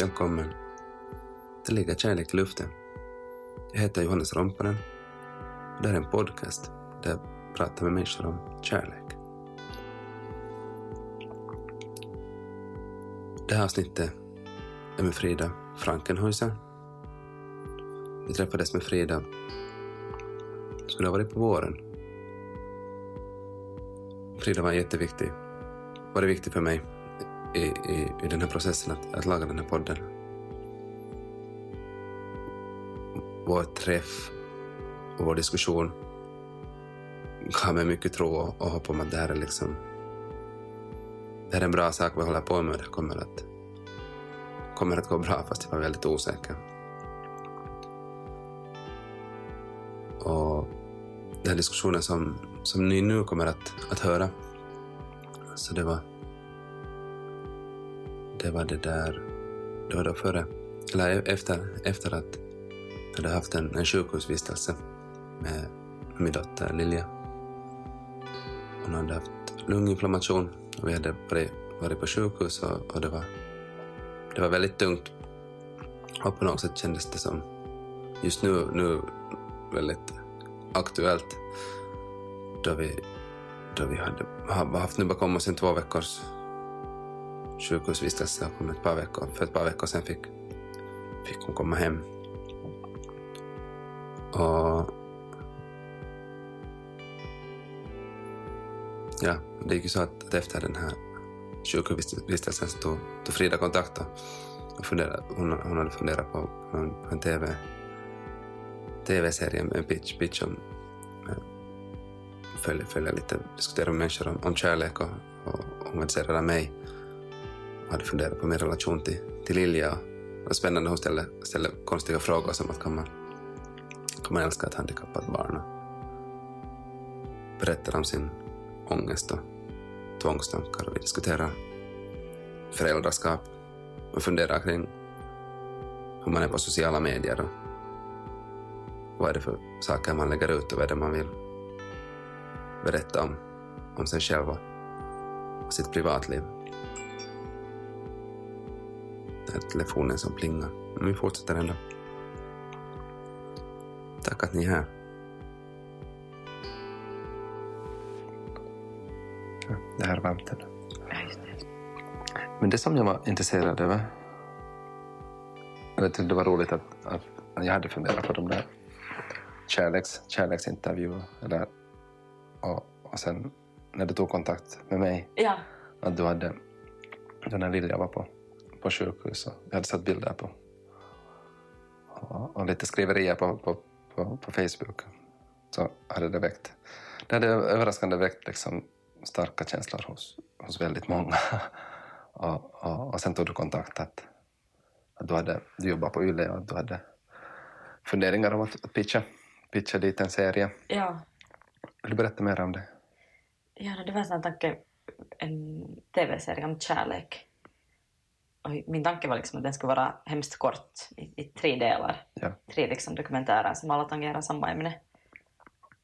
Välkommen. till Lägga kärlek i luften. Jag heter Johannes Rompanen. Det här är en podcast där jag pratar med människor om kärlek. Det här avsnittet är med Frida Frankenhäuser. Vi träffades med Frida, Det skulle ha varit på våren. Frida var jätteviktig, var det viktig för mig i, i, i den här processen att, att laga den här podden. Vår träff och vår diskussion gav mig mycket tro och, och hopp om att det här är liksom det här är en bra sak vi håller på med. Det kommer att, kommer att gå bra fast jag var väldigt osäker. Och den här diskussionen som, som ni nu kommer att, att höra, så det var det var det där, det var då före, eller e- efter, efter att jag hade haft en, en sjukhusvistelse med min dotter Lilja. Hon hade haft lunginflammation och vi hade varit, varit på sjukhus och, och det, var, det var väldigt tungt. Och på något sätt kändes det som, just nu, nu väldigt aktuellt, då vi, då vi hade haft nu bakom oss en två veckors sjukhusvistelse om ett par veckor, för ett par veckor sedan fick, fick hon komma hem. Och ja, det gick ju så att, efter den här sjukhusvistelsen så tog, tog Frida kontakt och funderade, hon, hon hade funderat på, på en, på en TV, TV-serie, en pitch, pitch om följa, följa lite, diskutera med människor om, om kärlek och, och hon var intresserad mig hade funderat på min relation till, till Lilja. Det var spännande, hon ställde, ställde konstiga frågor som att kan man, kan man älska ett handikappat barn? Berättar om sin ångest och tvångstankar och vi diskuterar föräldraskap och funderar kring hur man är på sociala medier och vad är det för saker man lägger ut och vad är det man vill berätta om, om sig själv och sitt privatliv telefonen som plingar. Men vi fortsätter ändå. Tack att ni är här. det här är varmt det. Men det som jag var intresserad över, jag tyckte det var roligt att, att jag hade funderat på de där kärleks, kärleksintervjuer, eller, och, och sen när du tog kontakt med mig, Ja, att du hade, den här Lilja var på, på sjukhus och jag hade sett bilder på och, lite skriverier på, på, på, på Facebook så hade det väckt, det hade överraskande väckt liksom starka känslor hos, hos väldigt många. och, och, och sen tog du kontakt att, att du, hade, du jobbade på YLE och att du hade funderingar om att, att pitcha, pitcha dit en serie. ja. Vill du berätta mer om det? ja det var en tanke, en tv-serie om kärlek. Min tanke var liksom att den skulle vara hemskt kort i, i tre delar. Ja. Tre liksom dokumentärer som alla tangerar samma ämne.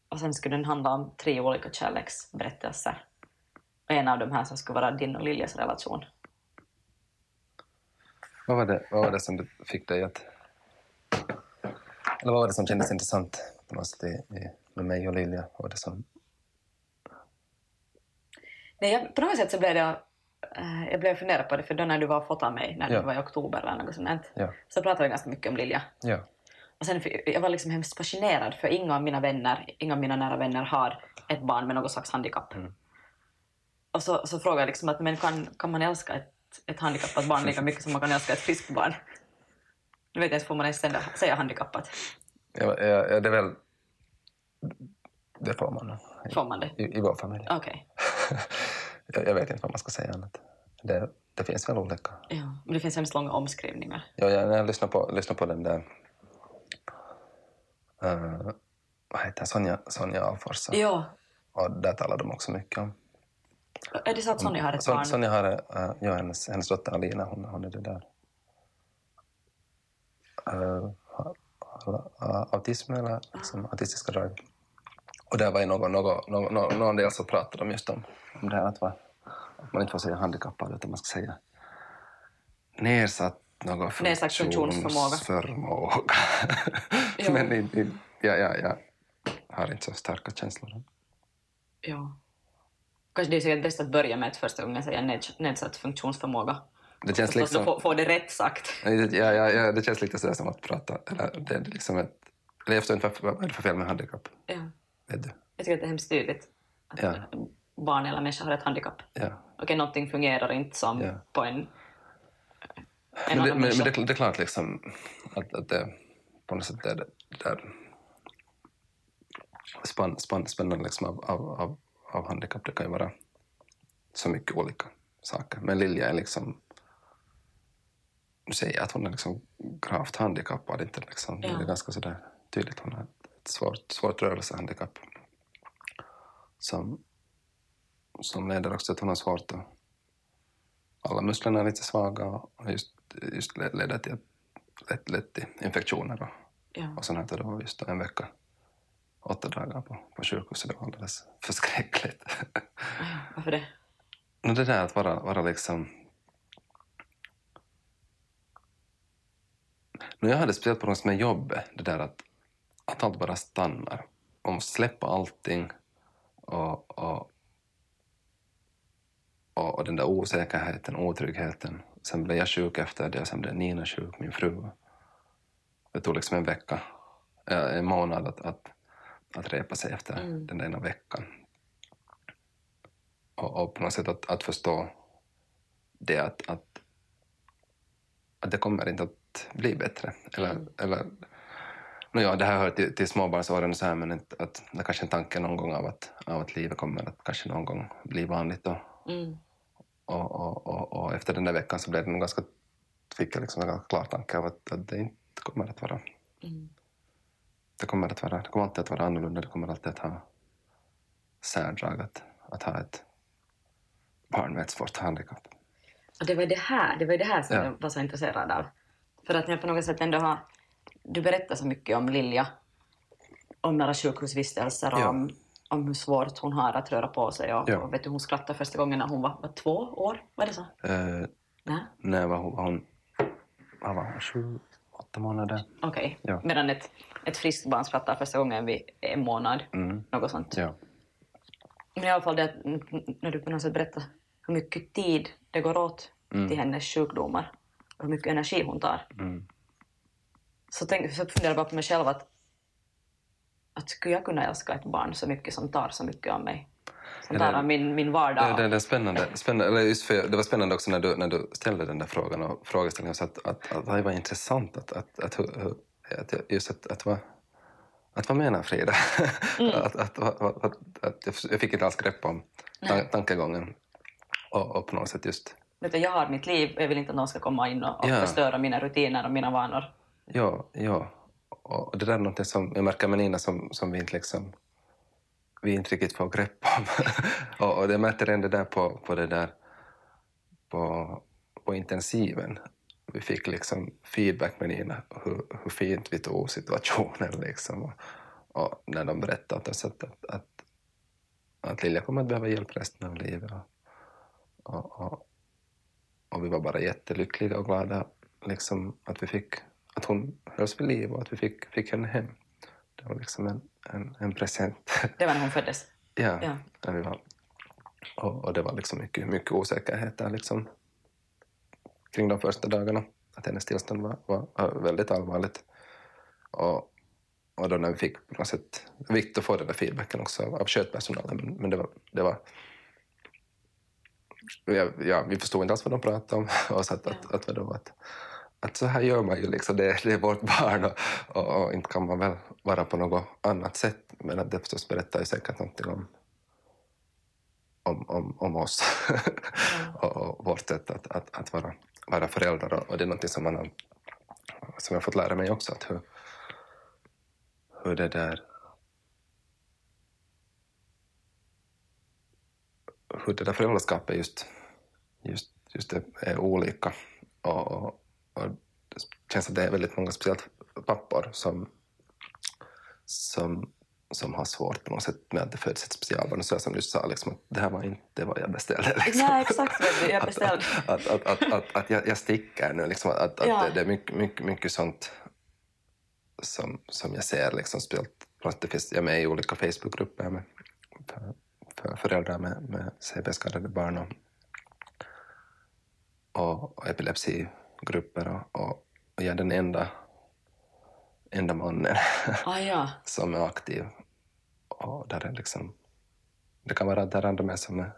Och sen skulle den handla om tre olika kärleksberättelser. Och en av de här som skulle vara din och Liljas relation. Vad var det, vad var det som du fick dig att... Eller vad var det som kändes intressant på något sätt i, i, med mig och Lilja? Vad var det som... Nej, jag, på något sätt så blev jag, eh, jag blev fundera på det, för då när du var och fotade mig, när Ja. det var i oktober eller något sånt, Ja. så pratade vi ganska mycket om Lilja. Ja. Och sen, jag var liksom hemskt fascinerad för inga av mina vänner, inga av mina nära vänner har ett barn med något slags handikapp. Mm. Och så, så frågade jag liksom att men kan, kan man älska ett, ett handikappat barn lika mycket som man kan älska ett friskt barn? Nu vet jag inte, får man ens säga, handikappat? Ja, ja, det är väl... Det får man. Får man det? I, I vår familj. Okej. jag, jag vet inte vad man ska säga annat. Det, det finns väl olika. Ja, men det finns hemskt långa omskrivningar. Ja, jag, när jag lyssnar på, lyssnar på den där... Uh, vad heter Sonja, Sonja Alfors. Ja, Och där talar de också mycket om... är det så att Sonja har ett barn? Sonja har, uh, ja, hennes, hennes dotter Alina, hon, hon är det där... Uh, autism eller liksom, autistiska drag. Och där var ju någon, någon, någon, någon, någon del så pratade de just om, om det här att, vara, att man inte får säga handikappad utan man ska säga nedsatt någon funktionsförmåga. Ja. Men i, i, ja, ja, jag har inte så starka känslor. Ja. Kanske det är säkert bäst att börja med att första gången säga ned, nedsatt funktionsförmåga. Det känns liksom... du får, får det rätt sagt. Ja, ja, ja, det känns lite sådär som att prata. Eller, det är liksom ett, eller jag förstår inte vad, vad är det för fel med handikapp. Ja. Vet du? Jag tycker att det är hemskt tydligt att Ja. Barn eller människa har ett handikapp. Ja. Okej, någonting fungerar inte som Ja. på en, en Men, det, annan men, men det, det är klart liksom att, att det på något sätt det, det där spann, spann, spännande liksom av, av, av, av handikapp. Det kan ju vara så mycket olika saker. Men Lilja är liksom nu säger jag att hon är liksom gravt handikappad. Inte liksom, Ja. Det är ganska sådär tydligt. Hon har ett svårt, svårt rörelsehandikapp som, som leder också till att hon har svårt att... Alla musklerna är lite svaga och just, just le- leder till att- lätt, lätt till infektioner och, Ja. och sånt här. Det var just en vecka, åtta dagar på, på sjukhuset. Det var alldeles förskräckligt. Varför det? Men det där att vara, vara liksom... Nu jag hade speciellt på något med jobbet, det där att, att allt bara stannar. Man måste släppa allting och, och, och, och den där osäkerheten, otryggheten. Sen blev jag sjuk efter det, sen blev Nina sjuk, min fru. Det tog liksom en vecka, eh, en månad att, att, att repa sig efter Mm. den där ena veckan och, och på något sätt att, att förstå det att, att, att det kommer inte att bli bättre. Eller, Mm. eller, ja, det här hör till, till småbarnsåren och så här, men att, är kanske en tanke någon gång av att, av att livet kommer att kanske någon gång bli vanligt. Och, Mm. och, och, och, och efter den där veckan så blev det nog ganska, fick jag liksom en ganska klar tanke av att, att det inte kommer att vara Mm. det kommer, att vara, det kommer alltid att vara annorlunda, det kommer alltid att ha särdrag att, att ha ett barn med ett svårt handikapp. Och det var det här, det var det här som Ja. jag var så intresserad av. För att jag på något sätt ändå har... Du berättar så mycket om Lilja, om några sjukhusvistelser, Ja. om, om hur svårt hon har att röra på sig. Och, Ja. och vet du, hon skrattade första gången när hon var, var två år, var det så? Eh, Nej? när var hon, var hon, var hon, sju, åtta månader? Okej. Ja. Medan ett, ett friskt barn skrattar första gången vid en månad, Mm. något sånt. Ja. Men i alla fall det när du på något sätt berättar hur mycket tid det går åt Mm. till hennes sjukdomar och hur mycket energi hon tar. Mm. Så, tänk, så funderar jag bara på mig själv att, att skulle jag kunna älska ett barn så mycket som tar så mycket av mig? Som tar av min, min vardag? Det, det, det, är spännande, spännande, just för, det var spännande också när du, när du ställde den där frågan och frågeställningen. Så att, att, att det var intressant att, att, att, att, just att, att, vad, att vad menar Frida? att, att, att, att, att, jag- fick inte alls grepp om Nej. tankegången. Och, och på något sätt just, Vet du, jag har mitt liv och jag vill inte att någon ska komma in och, och Ja. förstöra mina rutiner och mina vanor. ja, ja. Och det där är något som jag märker med Nina som, som vi inte liksom vi inte riktigt får grepp om. och, och det märkte ändå där på, på det där på, på intensiven. Vi fick liksom feedback med Nina hur, hur fint vi tog situationen liksom. Och, och när de berättade åt oss att, att, att, att Lilja kommer att behöva hjälp resten av livet. Och, och, och, och vi var bara jättelyckliga och glada liksom, att vi fick att hon hölls vid liv och att vi fick, fick henne hem. Det var liksom en, en, en present. Det var när hon föddes. Ja, Ja. När vi var. Och, och det var liksom mycket, mycket osäkerhet där liksom, kring de första dagarna. Att hennes tillstånd var, var, var väldigt allvarligt. Och, och då när vi fick på något sätt, viktigt att få den där feedbacken också av, av skötpersonalen, men, men det var, det var ja, ja, vi förstod inte alls vad de pratade om. Och så att, att, att, vadå, att, att så här gör man ju, liksom, det, det är vårt barn och, och, och inte kan man väl vara på något annat sätt. Men att det förstås berättar ju säkert någonting om, om, om, om oss och, och vårt sätt att, att, att vara, vara föräldrar. Och, och det är någonting som, man har, som jag har fått lära mig också, att hur, hur det där hur det där föräldraskapet just, just, just det är olika. Och, och, det känns att det är väldigt många, speciellt pappor, som, som, som har svårt på något sätt med att det föds ett specialbarn. Så som du sa, liksom, att det här var inte vad jag beställde. Liksom. Nej, exakt vad jag beställde. Att, att, att, att, att, jag, jag sticker nu. Liksom, att, att Ja. det, det är mycket, mycket, mycket sånt som, som jag ser. Liksom, speciellt, det finns, jag är med i olika Facebookgrupper med, för, för föräldrar med, med CP-skadade barn och, och, och epilepsigrupper. Och, och, och jag är den enda, enda mannen Ah, ja. som är aktiv. Och där är liksom, det kan vara att det är andra med som är,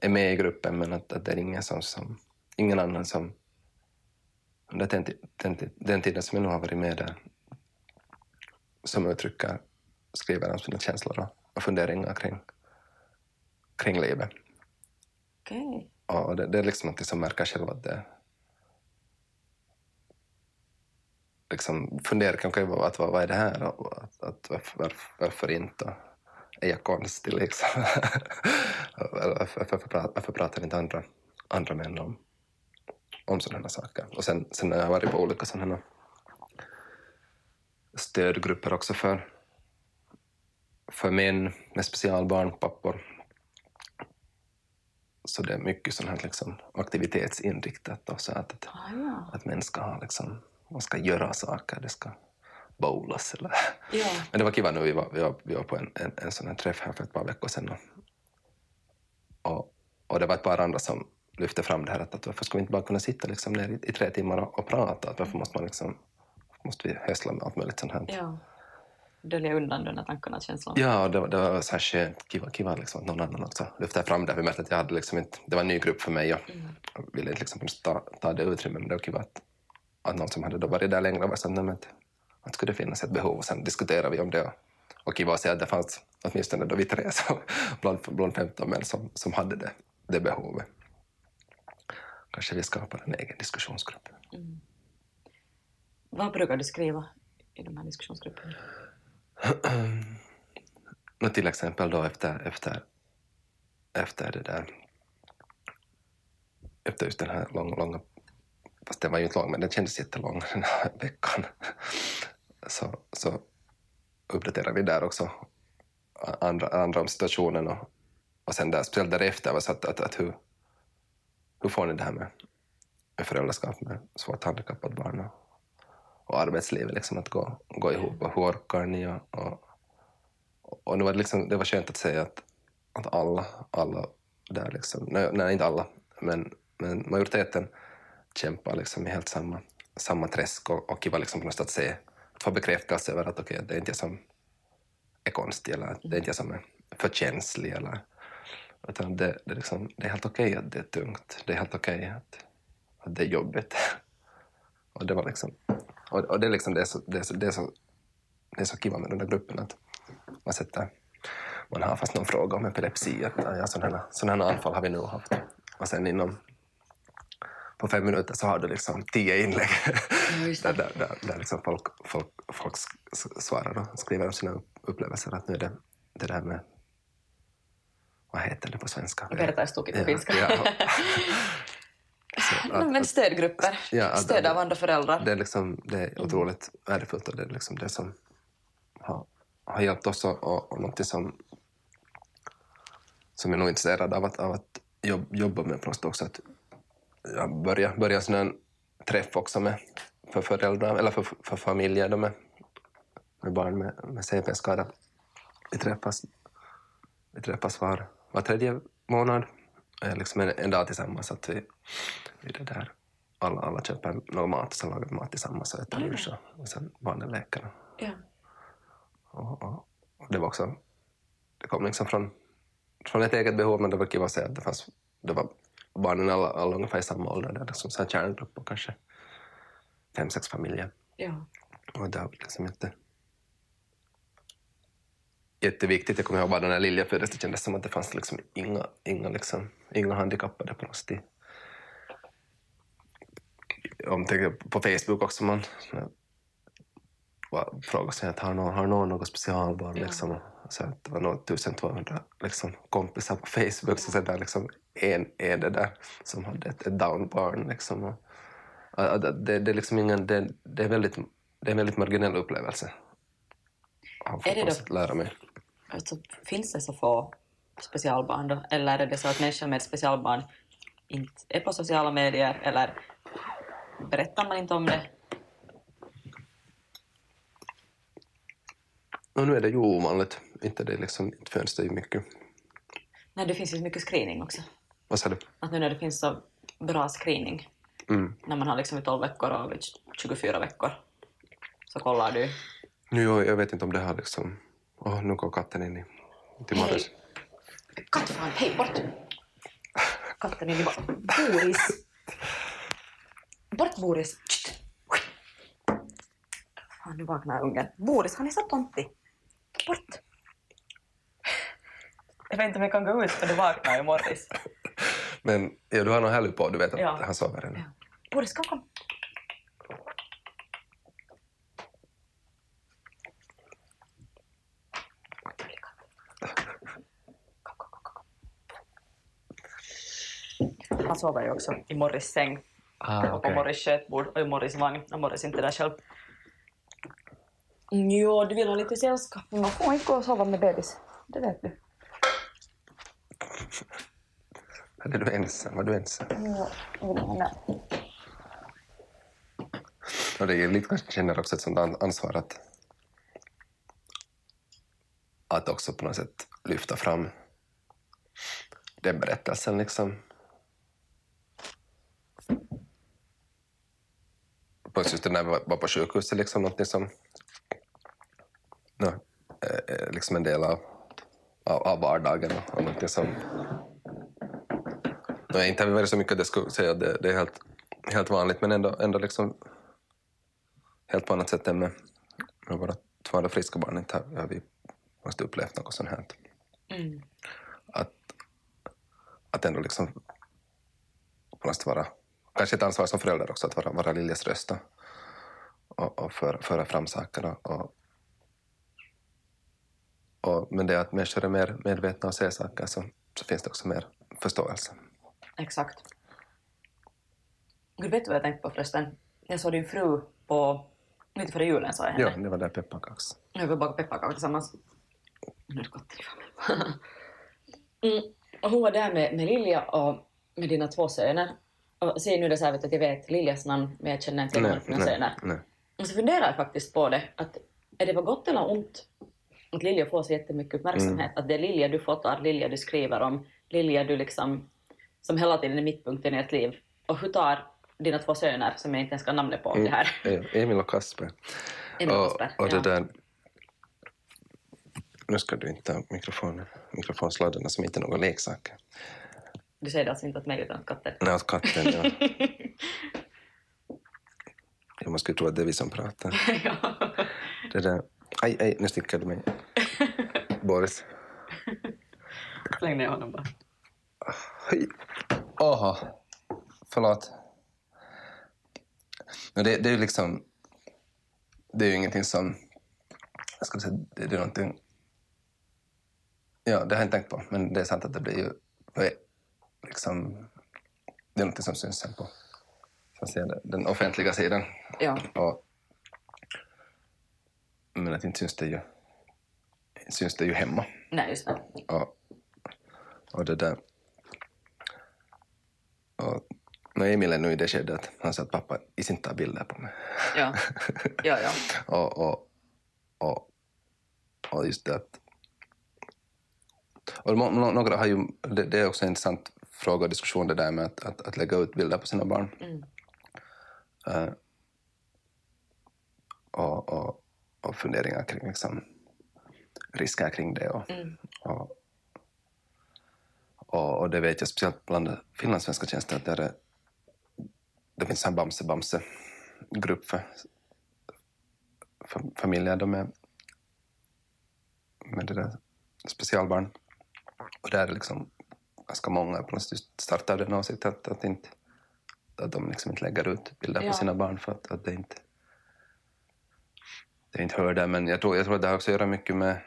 är med i gruppen men att, att det är ingen, som, som, ingen annan som under den, den, den tiden som jag nu har varit med där som uttrycker, skriver om sina känslor och, och funderingar kring, kring livet. Okej. Och det, det är liksom något som märker själv att det liksom fundera kanske på att vad, vad är det här och att, att varför, varför, inte? Är jag konstig liksom? Varför, varför, pratar, varför pratar inte andra, andra män om, om sådana saker? Och sen, sen har jag varit på olika sådana stödgrupper också för, för män med specialbarn, pappor. Så det är mycket sånt här liksom aktivitetsinriktat och så att, att, Ah, ja. att män ska ha liksom, man ska göra saker, det ska bowlas eller... Ja. Men det var kiva nu, vi var, vi var, vi var på en, en, en sån här träff här för ett par veckor sedan och, och, och det var ett par andra som lyfte fram det här att, att varför ska vi inte bara kunna sitta liksom ner i, i tre timmar och, och prata? Att varför måste man liksom, måste vi hösla med allt möjligt sånt här? ja. Dölja undan de tankarna och känslorna. Ja, det, var- det var så här skönt, kiva, kiva liksom, att någon annan också lyfte fram det. Vi märkte att jag hade liksom inte, det var en ny grupp för mig och jag ville inte liksom ta, ta det utrymmet, men det var kiva att, att någon som hade då varit där längre var så att, nej, att, skulle det finnas ett behov och sen diskuterade vi om det. Och, och kiva att se att det fanns åtminstone då vi tre som, bland, bland 15 män som, som hade det, det behovet. Kanske vi skapar en egen diskussionsgrupp. Vad brukar du skriva i de här diskussionsgrupperna? Till exempel då efter, efter, efter det där efter just den här långa, långa fast den var ju inte lång men den kändes jättelång den här veckan. Så, så uppdaterade vi där också andra, andra om situationen och, och sen där, speciellt därefter var så att, att, att hur, hur får ni det här med, med föräldraskap med svårt handikappat barn och, och arbetslivet liksom att gå, gå ihop? Och hur orkar ni? Och, och och det var, liksom, det var skönt att säga att, att alla, alla där liksom, nej, nej inte alla, men, men majoriteten kämpar liksom i helt samma, samma träsk och, och kiva liksom på något sätt se, att få bekräftelse över att okej, det är inte jag som är konstig eller att det är inte jag som är för känslig eller utan det, det, liksom, det är helt okej okay att det är tungt, det är helt okej okay att, att det är jobbigt. Och det var liksom, och, och det är liksom det är så, det är så, det är så, det är så kiva med den där gruppen att man sätter, man har fast någon fråga om epilepsi, att ja, sådana, här, sådana här anfall har vi nu haft. Och sen inom på fem minuter så har du liksom tio inlägg Ja, där, där, där, där liksom folk, folk, folk svarar och skriver om sina upp- upplevelser. Att nu är det det där med, vad heter det på svenska? Vertaistukit på finska. Ja, ja. Så att- men stödgrupper. Ja, Stöd av andra föräldrar. det är, liksom, det är otroligt värdefullt och det är liksom det som har, har hjälpt oss och, och, och något som, som jag nog är intresserad av att, av att jobb, jobba med på något också. Att jag börjar, börjar sån här träff också med, för föräldrar eller för, för familjer då med, med barn med, med CP-skada. Vi träffas, vi träffas var, var tredje månad. Liksom en, en dag tillsammans. Att vi, vi det där, alla, alla köper någon mat så lagar vi mat tillsammans och äter lunch och, och sen barnen leker. Ja. Och, och, och det var också, det kom liksom från, från ett eget behov men det var kul att se att det fanns, det var barnen alla, alla ungefär i samma ålder, där, liksom så här kärngrupp på kanske fem, sex familjer. Ja. Och det har liksom inte jätteviktigt. Jag kommer ihåg bara när Lilja föddes, det kändes som att det fanns liksom inga, inga, liksom, inga handikappade på sätt. Om på Facebook också, man frågade sig att har någon, har någon något specialbarn? Ja. Liksom, så att det var nog 1200 liksom, kompisar på Facebook, så sen där liksom en är det där som hade ett, ett downbarn. Liksom, och, det, det, det är liksom ingen, det, det, är väldigt, det är en väldigt marginell upplevelse. har Är det då- lära mig. Alltså, finns det så få specialbarn då? Eller är det så att människor med specialbarn inte är på sociala medier? Eller berättar man inte om det? Och nu är det ju ovanligt. Inte det liksom, inte finns det ju mycket. Nej, det finns ju mycket screening också. Vad sa du? Att nu när det finns så bra screening, Mm. när man har liksom vid 12 veckor och vid 24 veckor, så kollar du. Nu, jag, vet inte om det har liksom... Åh, nu går katten in i, till Morris. Kattfan, hej bort! Katten är bort. Boris! Bort Boris! Fan, nu vaknar ungen. Boris, han är så tontig. Bort! Jag vet inte om jag kan gå ut för det vaknar ju Morris. Men ja, du har nog häll på, du vet att Ja. han sover ännu. Ja. Boris, kom, kom. Han sover ju också i Morris säng Ah, och på Morris köttbord och i Morris vagn när Morris inte är där själv. Mm, Jo, du vill ha lite sällskap, men man får inte gå och sova med bebis. Det vet du. Eller är du ensam? Var du ensam? Ja, jag vill. Och det är lite kanske känner också ett sånt an- ansvar att att också på något sätt lyfta fram den berättelsen liksom. Plus just när vi var på sjukhuset liksom någonting som är liksom en del av, av, av vardagen och, och någonting som no, inte har varit så mycket att skulle säga att det, det är helt, helt vanligt men ändå, ändå liksom helt på annat sätt än med, med våra två andra friska barn. Inte har, har vi måste upplevt något sånt här. Mm. Att, att ändå liksom på något vara, kanske ett ansvar som förälder också, att vara, vara Liljas röst och, och, och föra, fram sakerna. Och, och, men det att människor är mer medvetna och ser saker så, så finns det också mer förståelse. Exakt. Gud, vet du vad jag tänkte på förresten? Jag såg din fru på... Lite före julen såg jag henne. Ja, det var där pepparkaks. Jag vill baka pepparkakor tillsammans. Nu är det gott mm. och Hon var där med, med Lilja och med dina två söner. Och säg nu det så här, vet att jag vet Liljas namn, men jag känner inte till dina söner. nej. Och så funderar jag faktiskt på det, att är det var gott eller ont att Lilja får så jättemycket uppmärksamhet? Att det är Lilja du fotar, Lilja du skriver om, Lilja du liksom, som hela tiden är mittpunkten i ert liv. Och hur tar dina två söner, som jag inte ens kan namnet på, det här? Mm. Emil och Kasper. Emil och Kasper, och det ja. där... Nu ska du inte ha mikrofonen, mikrofonsladdarna som inte är några leksaker. Du säger det alltså inte åt mig utan åt katten? Nej, åt katten, ja. Jag måste ju tro att det är vi som pratar. ja. Det där... Aj, aj, nu stickade du mig. Boris. Släng ner honom bara. Hej. Aha. Förlåt. Men det, det är ju liksom... Det är ju ingenting som... Jag ska säga, det, det är någonting... Ja, det har jag inte tänkt på, men det är sant att det blir ju... Liksom, det är någonting som syns sen på den offentliga sidan. Ja. Och, men att inte syns det ju, syns det ju hemma. Nej, just det. Och, och det där... Och när Emil är nu i det skedet att han sa att pappa is inte ta bilder på mig. Ja. Ja, ja. och, och, och, och just det att... Och några har ju, det, det är också en intressant fråga och diskussion det där med att, att, att lägga ut bilder på sina barn. Mm. Eh, och, och, och funderingar kring liksom, risker kring det. Och, Mm. och, och, och det vet jag speciellt bland finlandssvenska tjänster att är, det finns en Bamse-Bamse-grupp för, för familjer då med, med det där specialbarn. Och där är det liksom ganska många sätt startar den åsikten att, att, inte, att de liksom inte lägger ut bilder Ja. på sina barn för att, att det inte det inte hör där. Men jag tror, jag tror att det har också att göra mycket med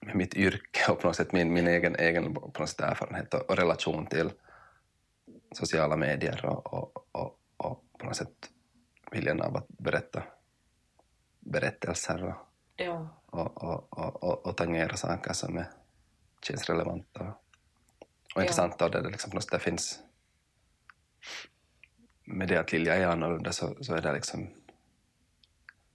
med mitt yrke och på något sätt min, min egen, egen på något sätt erfarenhet och, och relation till sociala medier och, och, och, och på något sätt viljan av att berätta berättelser och, Ja. och, och, och, och, och tangera saker som är, känns relevanta och, och Ja. intressanta. Och det, det, liksom, på något sätt finns, med det att Lilja är annorlunda så, så är det liksom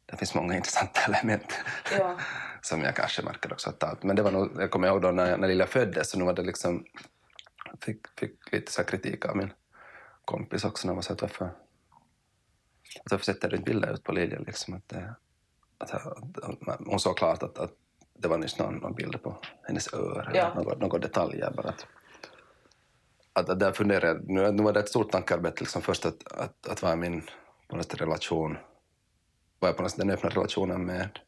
det finns många intressanta element Ja. som jag kanske märker också att ta. Men det var nog, jag kommer ihåg då när, när Lilja föddes så nu var det liksom fick, fick lite så kritik av min kompis också när man sa att varför, att varför sätter du inte bilder ut på Lilja liksom att, det, att, att, hon såg klart att, att det var nyss någon, någon bild på hennes öra Ja. några, några detaljer bara att, att, att där funderade nu, nu var det ett stort tankearbete liksom först att, att, att vad är min på något relation, vad är på något sätt den öppna relationen med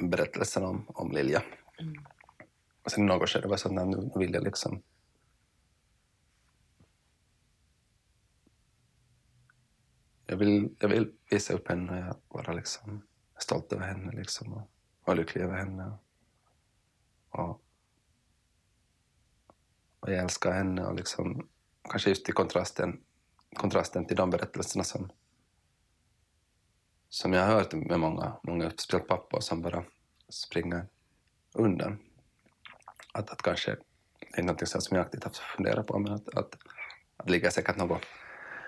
berättelsen om, om Lilja. Mm. Och sen i något skede var det så att nu, nu vill jag liksom jag vill, jag vill visa upp henne och jag vara liksom stolt över henne liksom och, och lycklig över henne. Och, och jag älskar henne och liksom kanske just i kontrasten, kontrasten till de berättelserna som, som jag har hört med många, många speciellt pappor som bara springer undan. Att, att kanske, det är något som jag aktivt har funderat på, men att, att, att det ligger säkert något,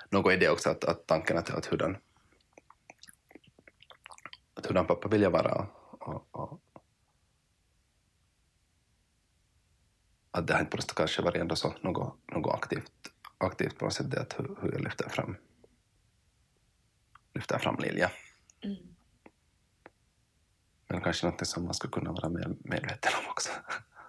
något i det också, att, att tanken att, att hurdan, att hurdan pappa vill jag vara och, och, att det har inte på något sätt kanske varit ändå så något, något aktivt, aktivt på något sätt, det att hur, hur jag lyfter fram, lyfter fram Lilja. Mm. Men kanske något som man skulle kunna vara mer medveten om också.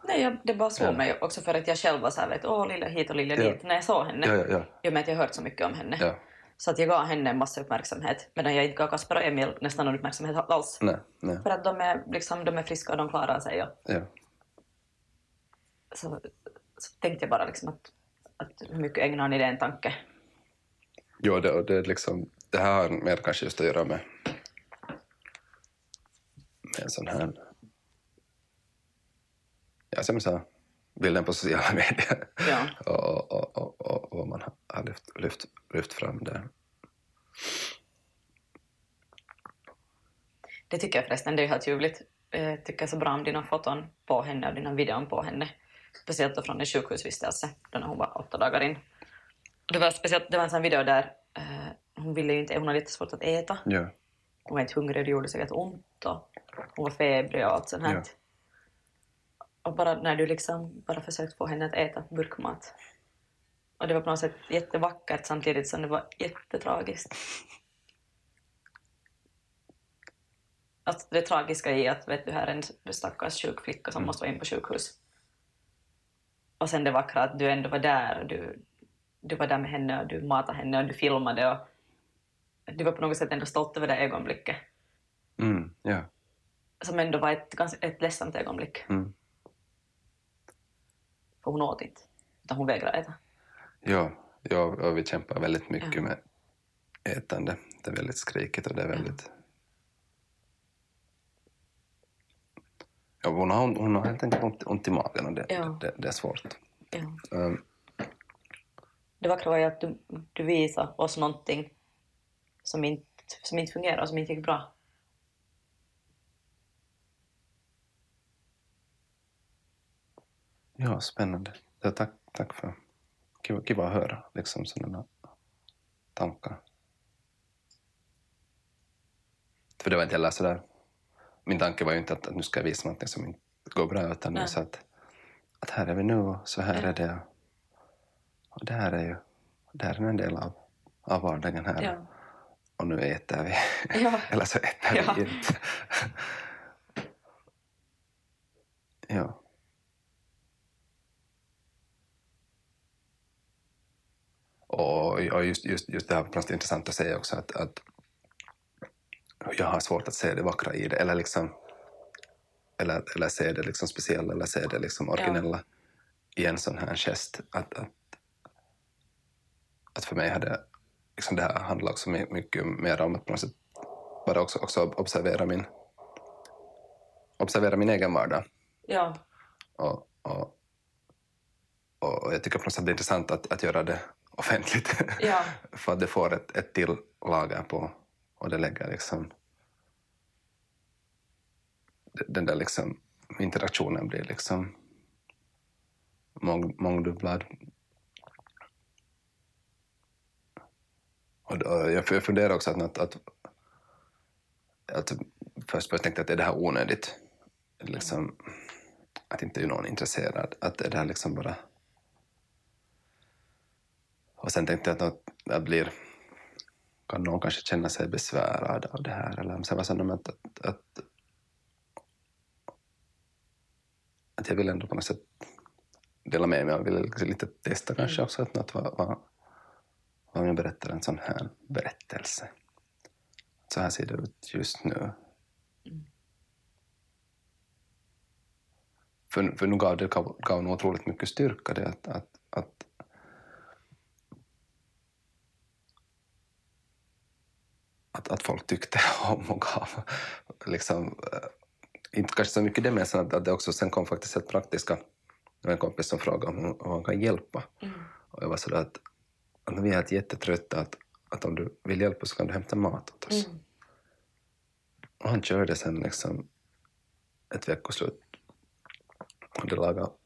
Nej, jag, det bara slår Ja. mig också för att jag själv var så här, vet, åh lilla hit och lilla Ja. dit, när jag såg henne. Ja, ja, ja. I och med att jag hört så mycket om henne. ja. Så att jag gav henne en massa uppmärksamhet, medan jag inte gav Kasper och Emil nästan någon uppmärksamhet alls. Nej, nej. För att de är, liksom, de är friska och de klarar sig. Och Ja. Så, så tänkte jag bara liksom att, att hur mycket ägnar ni det en tanke? Jo, det, det, liksom, det här har mer kanske just att göra med, med en sån här... Ja, som jag sa, bilden på sociala medier. Ja. och, och, och, och, vad man har- har lyft, lyft, lyft fram där. Det tycker jag förresten, det är helt ljuvligt. Jag tycker så bra om dina foton på henne och dina videon på henne. Speciellt då från en sjukhusvistelse, då när hon var åtta dagar in. Det var, speciellt, det var en sån video där eh, hon ville ju inte, hon hade jättesvårt att äta. Ja, Hon var inte hungrig och det gjorde säkert ont och hon var febrig och allt sånt här. Ja. Och bara när du liksom bara försökt få henne att äta burkmat. Och det var på något sätt jättevackert samtidigt som det var jättetragiskt. Alltså det tragiska i att vet du, här är en stackars sjuk flicka som måste vara in på sjukhus. Och sen det vackra att du ändå var där och du, du var där med henne och du matade henne och du filmade och du var på något sätt ändå stolt över det ögonblicket. mm, ja. Som ändå var ett, ganska, ett ledsamt ögonblick. Mm. För hon åt inte. Utan hon vägrade äta. Ja, ja, och vi kämpar väldigt mycket Ja. med ätande. Det är väldigt skrikigt och det är väldigt... Ja, hon, har, hon har helt enkelt ont, ont i magen och det, Ja. det, det är svårt. Ja. Um, Det var ju att du, du visade oss någonting som inte, som inte fungerar och som inte gick bra. ja, spännande. Ja, tack, tack för... Kul, kul att höra liksom sådana tankar. För det var inte heller sådär... Min tanke var ju inte att, att nu ska jag visa något som inte går bra utan Nej. så att, att här är vi nu och så här Ja. är det. Och det här är ju det här är en del av, av vardagen här. Ja. Och nu äter vi. Ja. Eller så äter Ja. vi inte. ja. Och, och just, just, just det här var intressant att säga också att, att jag har svårt att se det vackra i det eller liksom eller, eller se det liksom speciella eller se det liksom originella i en sån här gest. Att, att, att för mig hade liksom det här handlar också my- mycket mer om att på något sätt bara också, också observera min observera min egen vardag. Ja. Och, och, och jag tycker på något sätt det är intressant att, att göra det offentligt. Ja. För att det får ett, ett till lager på, och det lägger liksom den där liksom interaktionen blir liksom mång, mångdubblad. Och då, jag funderar också att, att, att, att först, först tänkte jag att är det här onödigt? Liksom, att inte är någon intresserad. Att är det här liksom bara... Och sen tänkte jag att det blir... Kan någon kanske känna sig besvärad av det här? Eller sen var det att, att, att, att jag vill ändå på något sätt dela med mig. Jag vill lite testa kanske också att något vad, vad, vad jag berättar en sån här berättelse. Så här ser det ut just nu. Mm. För, för nu gav det gav, gav nog otroligt mycket styrka det att, att, att att, att folk tyckte om och gav. Liksom, eh, inte kanske så mycket det, men att, att det också sen kom faktiskt helt praktiska. Det var en kompis som frågade om, om han kan hjälpa. Mm. Och jag var sådär att, att vi är helt jättetrötta, att, att om du vill hjälpa så kan du hämta mat åt oss. Mm. Och han körde sen liksom ett veckoslut hade lagat,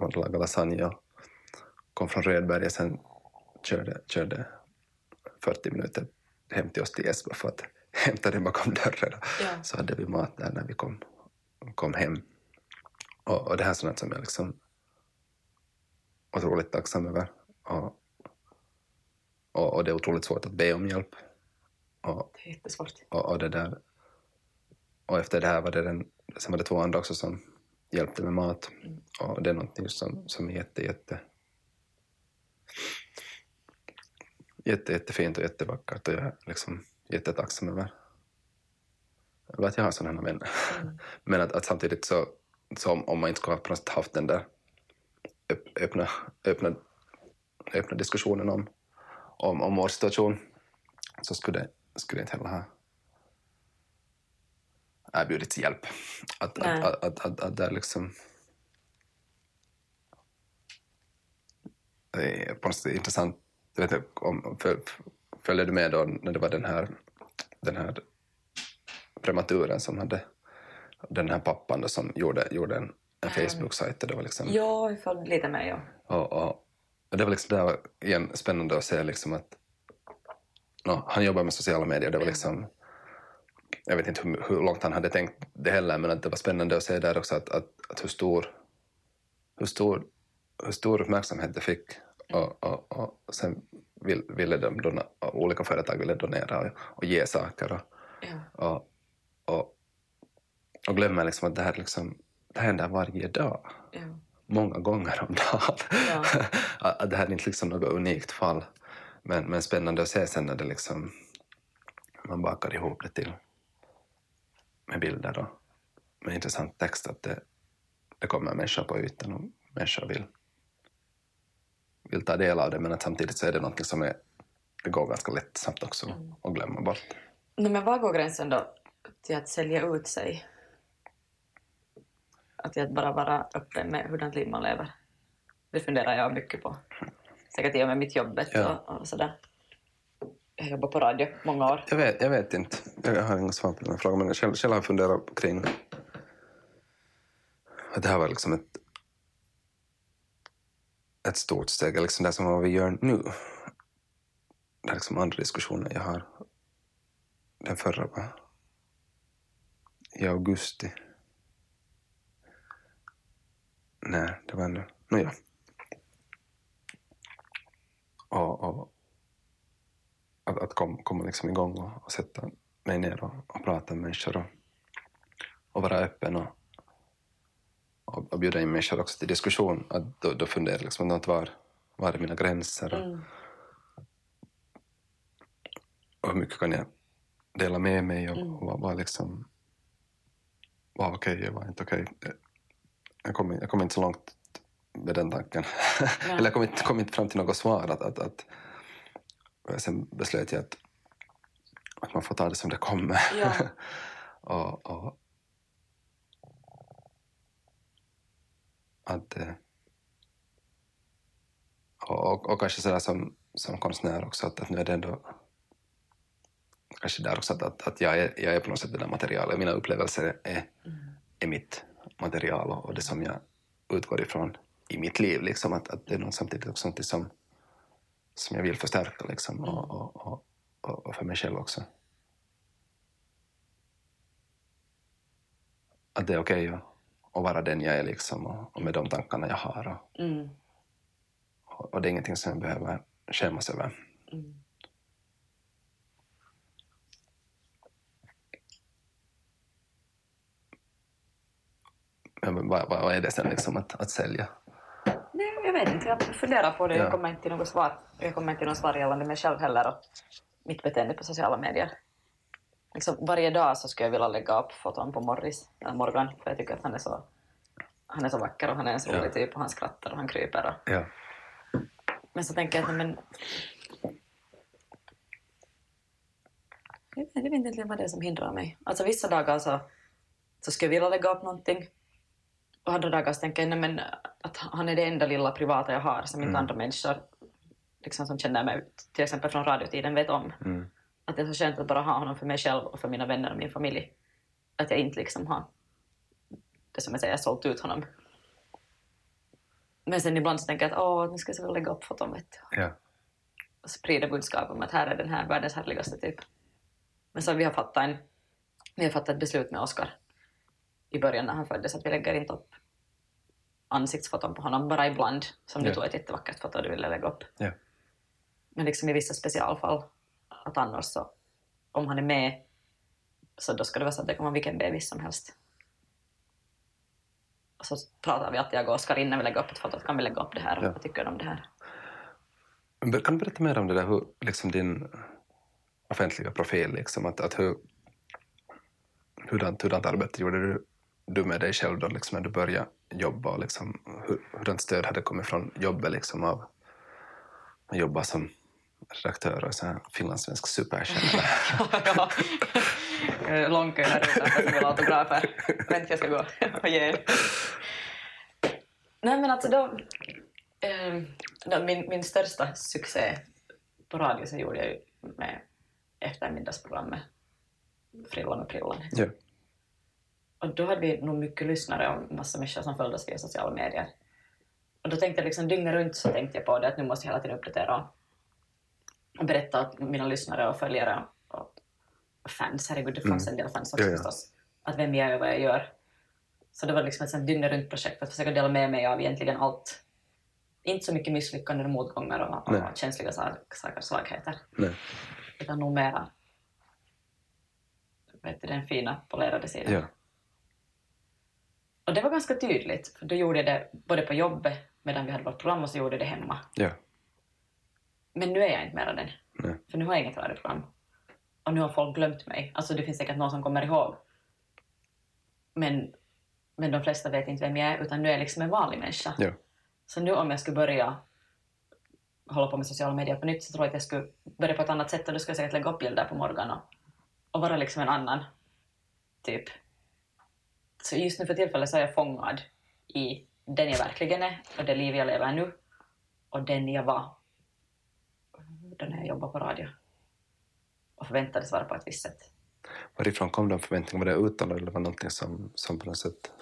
hade lagat lasagne och kom från Rödberga sen körde, körde 40 minuter hem till oss till Esbo för att hämta det bakom dörren. Ja. Så hade vi mat där när vi kom, kom hem. Och, och det här är sånt som jag liksom otroligt tacksam över. Och, och, och, det är otroligt svårt att be om hjälp. Och, det är jättesvårt. Och, och, det där, och efter det här var det, den, sen var det två andra också som hjälpte med mat. Mm. Och det är någonting som, som är jätte, jätte, jätte, jättefint och jättevackert och jag är liksom jättetacksam över, över att jag har sådana vänner. Mm. Men att, att, samtidigt så, så om man inte skulle ha haft den där öppna, öppna, öppna diskussionen om, om, om vår situation så skulle det, skulle det inte heller ha erbjudits hjälp. Att, att, att, att, att, att det liksom... Det är på något sätt intressant. Jag vet inte, om, följde du med då när det var den här, den här prematuren som hade den här pappan då som gjorde, gjorde en, en Facebook-sajt. Det var liksom, ja, jag följde lite med. Ja. Och, och, och det var liksom där igen spännande att se liksom att no, han jobbar med sociala medier. Det var liksom jag vet inte hur, hur, långt han hade tänkt det heller, men att det var spännande att se där också att, att, att hur, stor, hur, stor, hur stor uppmärksamhet det fick. Och, och, och sen vill, ville de dona, olika företag ville donera och, och ge saker. Och, ja. och, och, och glömmer liksom att det här, liksom, det händer varje dag. Ja. Många gånger om dagen. Ja. det här är inte liksom något unikt fall. Men, men spännande att se sen när det liksom, man bakar ihop det till med bilder och med intressant text att det, det kommer människor på ytan och människor vill, vill ta del av det men att samtidigt så är det något som är, det går ganska lätt snabbt också mm. att glömma bort. No, men var går gränsen då till att sälja ut sig? Att, att bara vara öppen med hurdant liv man lever? Det funderar jag mycket på. Säkert i och med mitt jobb ja. och, och sådär jag jobbat på radio många år. Jag vet, jag vet inte. Jag har inga svar på den här frågan, men själv, själv har jag funderat kring att det här var liksom ett, ett stort steg, liksom det som vad vi gör nu. Det är liksom andra diskussioner jag har. Den förra var i augusti. Nej, det var nu. Nåja. Och, och att, att kom, komma liksom igång och, och sätta mig ner och, och prata med människor och, och vara öppen och, och, och bjuda in människor också till diskussion. Att då, då funderar jag liksom att var, var är mina gränser och, mm. och hur mycket kan jag dela med mig och, mm. och vad, vad liksom var okej okay och vad inte okej. Okay. Jag kom, jag kom inte så långt med den tanken. Ja. Eller jag kom inte, kom inte fram till något svar. Att, att, att, sen beslöt jag att, att man får ta det som det kommer. Ja. och, och, att, eh, och, och, och kanske sådär som, som konstnär också, att, att nu är det ändå kanske där också att, att, att jag, är, jag är på något sätt det där materialet. Mina upplevelser är, är mitt material och, och det som jag utgår ifrån i mitt liv. Liksom, att, att det är något, samtidigt också något som, som jag vill förstärka liksom, och, och, och, och, och för mig själv också. Att det är okej att, att vara den jag är liksom, och, och med de tankarna jag har. Och, Mm. och, och det är ingenting som jag behöver skämmas över. Mm. Men vad, vad, vad är det sen liksom att, att sälja? Nej, jag vet inte. Jag funderar på det. Ja. Jag kommer inte till något svar. Jag kommer inte till något svar gällande mig själv heller och mitt beteende på sociala medier. Liksom, varje dag så skulle jag vilja lägga upp foton på Morris, eller Morgan, för jag tycker att han är så, han är så vacker och han är en så Ja. rolig typ och han skrattar och han kryper. Och, Ja. men så tänker jag att nej, men... Jag vet, jag vet inte vad det är som hindrar mig. Alltså vissa dagar så, så skulle jag vilja lägga upp någonting och andra dagar så tänker jag nej, men, att han är det enda lilla privata jag har som inte Mm. andra människor liksom, som känner mig, till exempel från radiotiden, vet om. Mm. Att det är så skönt att bara ha honom för mig själv och för mina vänner och min familj. Att jag inte liksom har det som jag säger, sålt ut honom. Men sen ibland så tänker jag att åh, nu ska jag så vilja lägga upp foton vet du. Ja. och sprida budskap om att här är den här världens härligaste typ. Men så vi har fattat en, vi har fattat ett beslut med Oscar i början när han föddes att vi lägger inte upp ansiktsfoton på honom, bara ibland som du Ja. tog ett jättevackert foto du ville lägga upp. Ja. Men liksom i vissa specialfall, att annars så, om han är med, så då ska det vara så att det kan vara vilken bebis som helst. Och så pratar vi att jag och Oskar innan vi lägger upp ett foto, kan vi lägga upp det här, Ja. vad tycker du om det här? Kan du berätta mer om det där, hur, liksom din offentliga profil, liksom, att, att hur, hurdant, hurdant arbete gjorde du, du med dig själv då, liksom, när du började jobba? Och liksom, hur, hurdant stöd hade kommit från jobbet liksom, av att jobba som redaktör och här finlandssvensk superstjärna? ja. Eh, Långkö här utanför som vill ha autografer. Vänta, jag ska gå och ge en. Nej men alltså då, eh, då min, min största succé på radio så gjorde jag ju med eftermiddagsprogrammet Frillan och Prillan. ja. Och då hade vi nog mycket lyssnare och massa människor som följde oss via sociala medier. Och då tänkte jag liksom dygnet runt så tänkte jag på det att nu måste jag hela tiden uppdatera berätta åt mina lyssnare och följare och fans, herregud det fanns en del fans också Ja, ja. förstås, att vem jag är och vad jag gör. Så det var liksom ett dygnet runt projekt att försöka dela med mig av egentligen allt. Inte så mycket misslyckanden och motgångar och, och känsliga sa- saker, svagheter, Nej. utan nog mera vet du, den fina polerade sidan. Ja. Och det var ganska tydligt, för då gjorde jag det både på jobbet medan vi hade vårt program och så gjorde jag det hemma. Ja. Men nu är jag inte mera den, Nej. för nu har jag inget radioprogram. Och nu har folk glömt mig. Alltså det finns säkert någon som kommer ihåg. Men, men de flesta vet inte vem jag är, utan nu är jag liksom en vanlig människa. Ja. Så nu om jag skulle börja hålla på med sociala medier på nytt så tror jag att jag skulle börja på ett annat sätt och då skulle jag säkert lägga upp bilder på morgonen och, och vara liksom en annan typ. Så just nu för tillfället så är jag fångad i den jag verkligen är och det liv jag lever nu och den jag var då när jag jobbade på radio och förväntades vara på ett visst sätt. Varifrån kom de förväntningarna? Var det uttalade eller var det någonting som, som på något sätt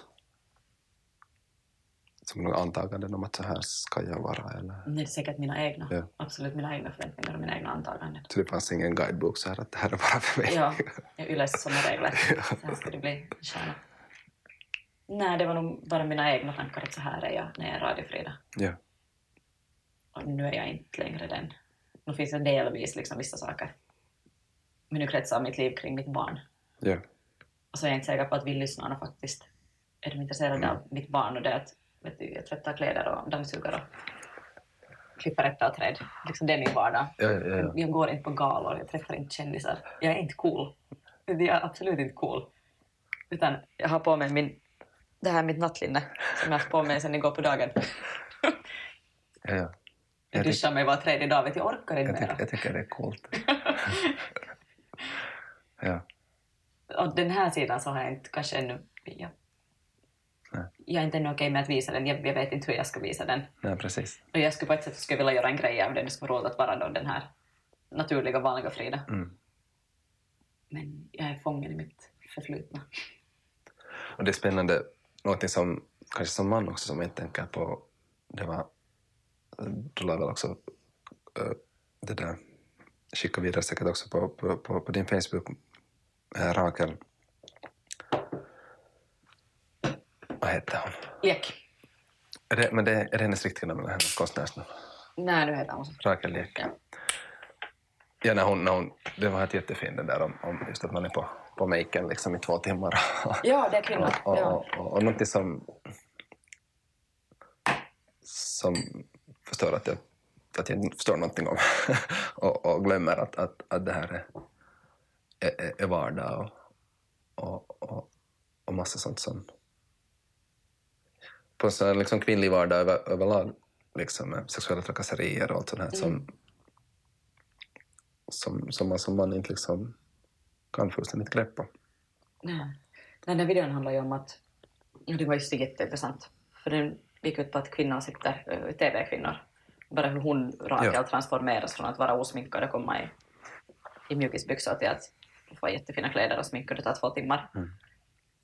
som några antaganden om att så här ska jag vara? Eller? Det är säkert mina egna, Ja. absolut mina egna förväntningar och mina egna antaganden. Så det fanns ingen guidebok så här att det här är bara för mig? Ja, jag yläste sådana regler. Så här ska det bli stjärna. Nej, det var nog bara mina egna tankar att så här är jag när jag är radiofrida. Ja. Och nu är jag inte längre den. Nu finns det delvis liksom vissa saker. Men nu kretsar mitt liv kring mitt barn. Ja. Och så är jag inte säker på att vi lyssnarna faktiskt är de intresserade Mm. av mitt barn och det att vet du, jag tvättar kläder och dammsuger och klipper äpplen och träd. Liksom det är min vardag. Ja, ja, ja. Jag går inte på galor, jag träffar inte kändisar. Jag är inte cool. Jag är absolut inte cool. Utan jag har på mig min, det här är mitt nattlinne som jag har haft på mig sedan igår på dagen. ja, ja. Jag duschar mig var tredje dag, vet jag orkar inte jag, mera. jag tycker det är coolt. ja. Och den här sidan så har jag inte kanske ännu... Jag, Nej. jag är inte ännu okej med att visa den. Jag, jag vet inte hur jag ska visa den. ja, precis. Och jag skulle på ett sätt skulle vilja göra en grej av det. Det skulle vara roligt att vara då den här naturliga, vanliga Frida. Mm. Men jag är fången i mitt förflutna. Och det är spännande, någonting som kanske som man också som jag inte tänker på, det var, du la väl också det där, skicka vidare säkert också på, på, på, på din Facebook, äh, Rakel, vad heter hon? Ek. Är det, men det, är det hennes riktiga namn eller hennes konstnärsnamn? Nej, nu heter hon så. Rakel Ek. Ja. Ja, när hon, när hon, det var helt jättefint det där om, om just att man är på, på maken liksom i två timmar. Ja, det är kvinnor. och, och, och, och, och någonting som, som förstår att jag, att jag inte förstår någonting om och, och glömmer att, att, att det här är, är, är vardag och, och, och, och massa sånt som på en sån liksom kvinnlig vardag över, överlag liksom sexuella trakasserier och allt sånt här som, som, som man som man inte liksom kan fullständigt greppa. Nej. Nej, den här videon handlar ju om att, det var just jätteintressant, för den gick ut på att kvinnor sitter, eh, TV-kvinnor, bara hur hon, Rakel, Ja. transformeras från att vara osminkad och komma i, i mjukisbyxor till att få jättefina kläder och sminka, det tar två timmar.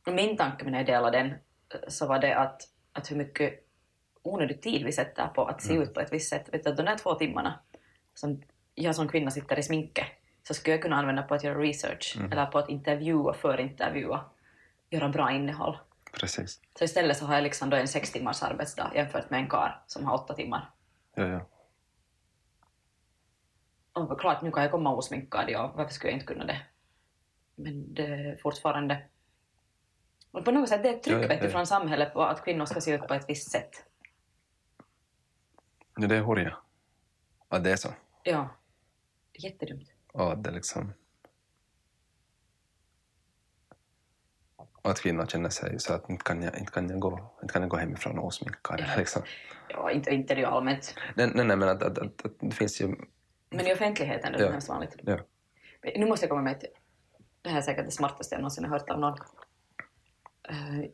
Och min tanke när jag delade den eh, så var det att, att hur mycket onödig tid vi sätter på att se ut på ett visst sätt. Vet du, de där två timmarna som jag som kvinna sitter i sminket så skulle jag kunna använda på att göra research eller på att intervjua, förintervjua, göra bra innehåll. Precis. Så istället så har jag liksom då en sex timmars arbetsdag jämfört med en kar som har åtta timmar. Ja, ja. Och klart, nu kan jag komma osminkad, ja, varför skulle jag inte kunna det? Men det är fortfarande... Och på något sätt, det är ett tryck Ja, ja, ja. från samhället på att kvinnor ska se ut på ett visst sätt. ja det är hurja. Att det är så. Ja. Det är jättedumt. Att det liksom... att kvinnor känner sig så att inte kan jag, inte kan jag, gå, inte kan jag gå hemifrån osminkad. Ja. Liksom. Ja, inte, inte det ju allmänt. Nej, nej, nej, men att, att, att, att det finns ju... Men i offentligheten är det Ja. hemskt vanligt. Ja. Nu måste jag komma med ett... Det här är säkert det smartaste jag någonsin har hört av någon. Uh,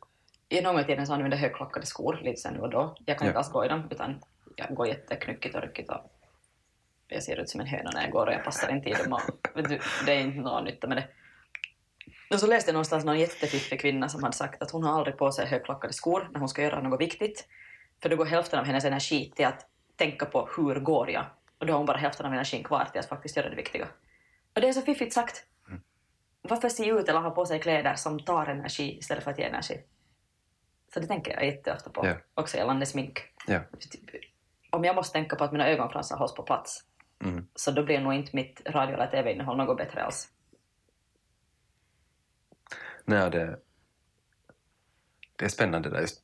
I någon tiden så använde jag högklackade skor lite sen nu och då. Jag kan Ja. inte alls gå i dem utan jag går jätteknyckigt och ryckigt och jag ser ut som en höna när jag går och jag passar inte i dem. Och, du, det är inte någon nytta med det. Och så läste jag någonstans någon jättefiffig kvinna som hade sagt att hon har aldrig på sig högklackade skor när hon ska göra något viktigt. För då går hälften av hennes energi till att tänka på hur går jag? Och då har hon bara hälften av energin kvar till att faktiskt göra det viktiga. Och det är så fiffigt sagt. Varför se ut eller ha på sig kläder som tar energi istället för att ge energi? Så det tänker jag jätteofta på. Ja. Också gällande smink. Typ, Om jag måste tänka på att mina ögonfransar hålls på plats Mm. så då blir nog inte mitt radio eller TV-innehåll något bättre alls. Nej, det, det är spännande där just,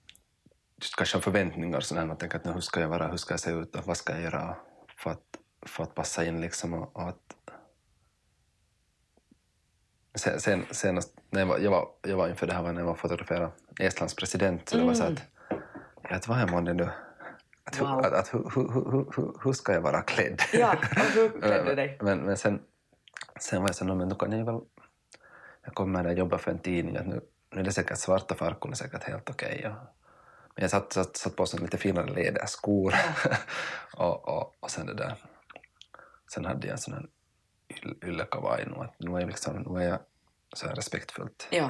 just kanske förväntningar och sådär. Man tänker att nu, hur ska jag vara, hur ska jag se ut och vad ska jag göra för att, för att passa in liksom och, och att Sen, sen, senast när jag var, jag, var, jag var inför det här var när jag var fotograferad Estlands president så det var så att, ja, att vad är månne nu? Att, Wow. att, att, hur, hur, hur, hur, ska jag vara klädd? Ja, och hur klädde du dig? Men, men sen, sen var jag så, "Nå, men då kan jag väl... Jag kommer och jobbar för en tidning, att nu, nu är det säkert svarta farkor är säkert helt okej. ja. Men jag satt, satt, satt på sig lite finare läderskor och, och, och sen det där. Sen hade jag en sån här yll- yllekavaj nu, att nu är jag liksom, nu är jag så här respektfullt. Ja.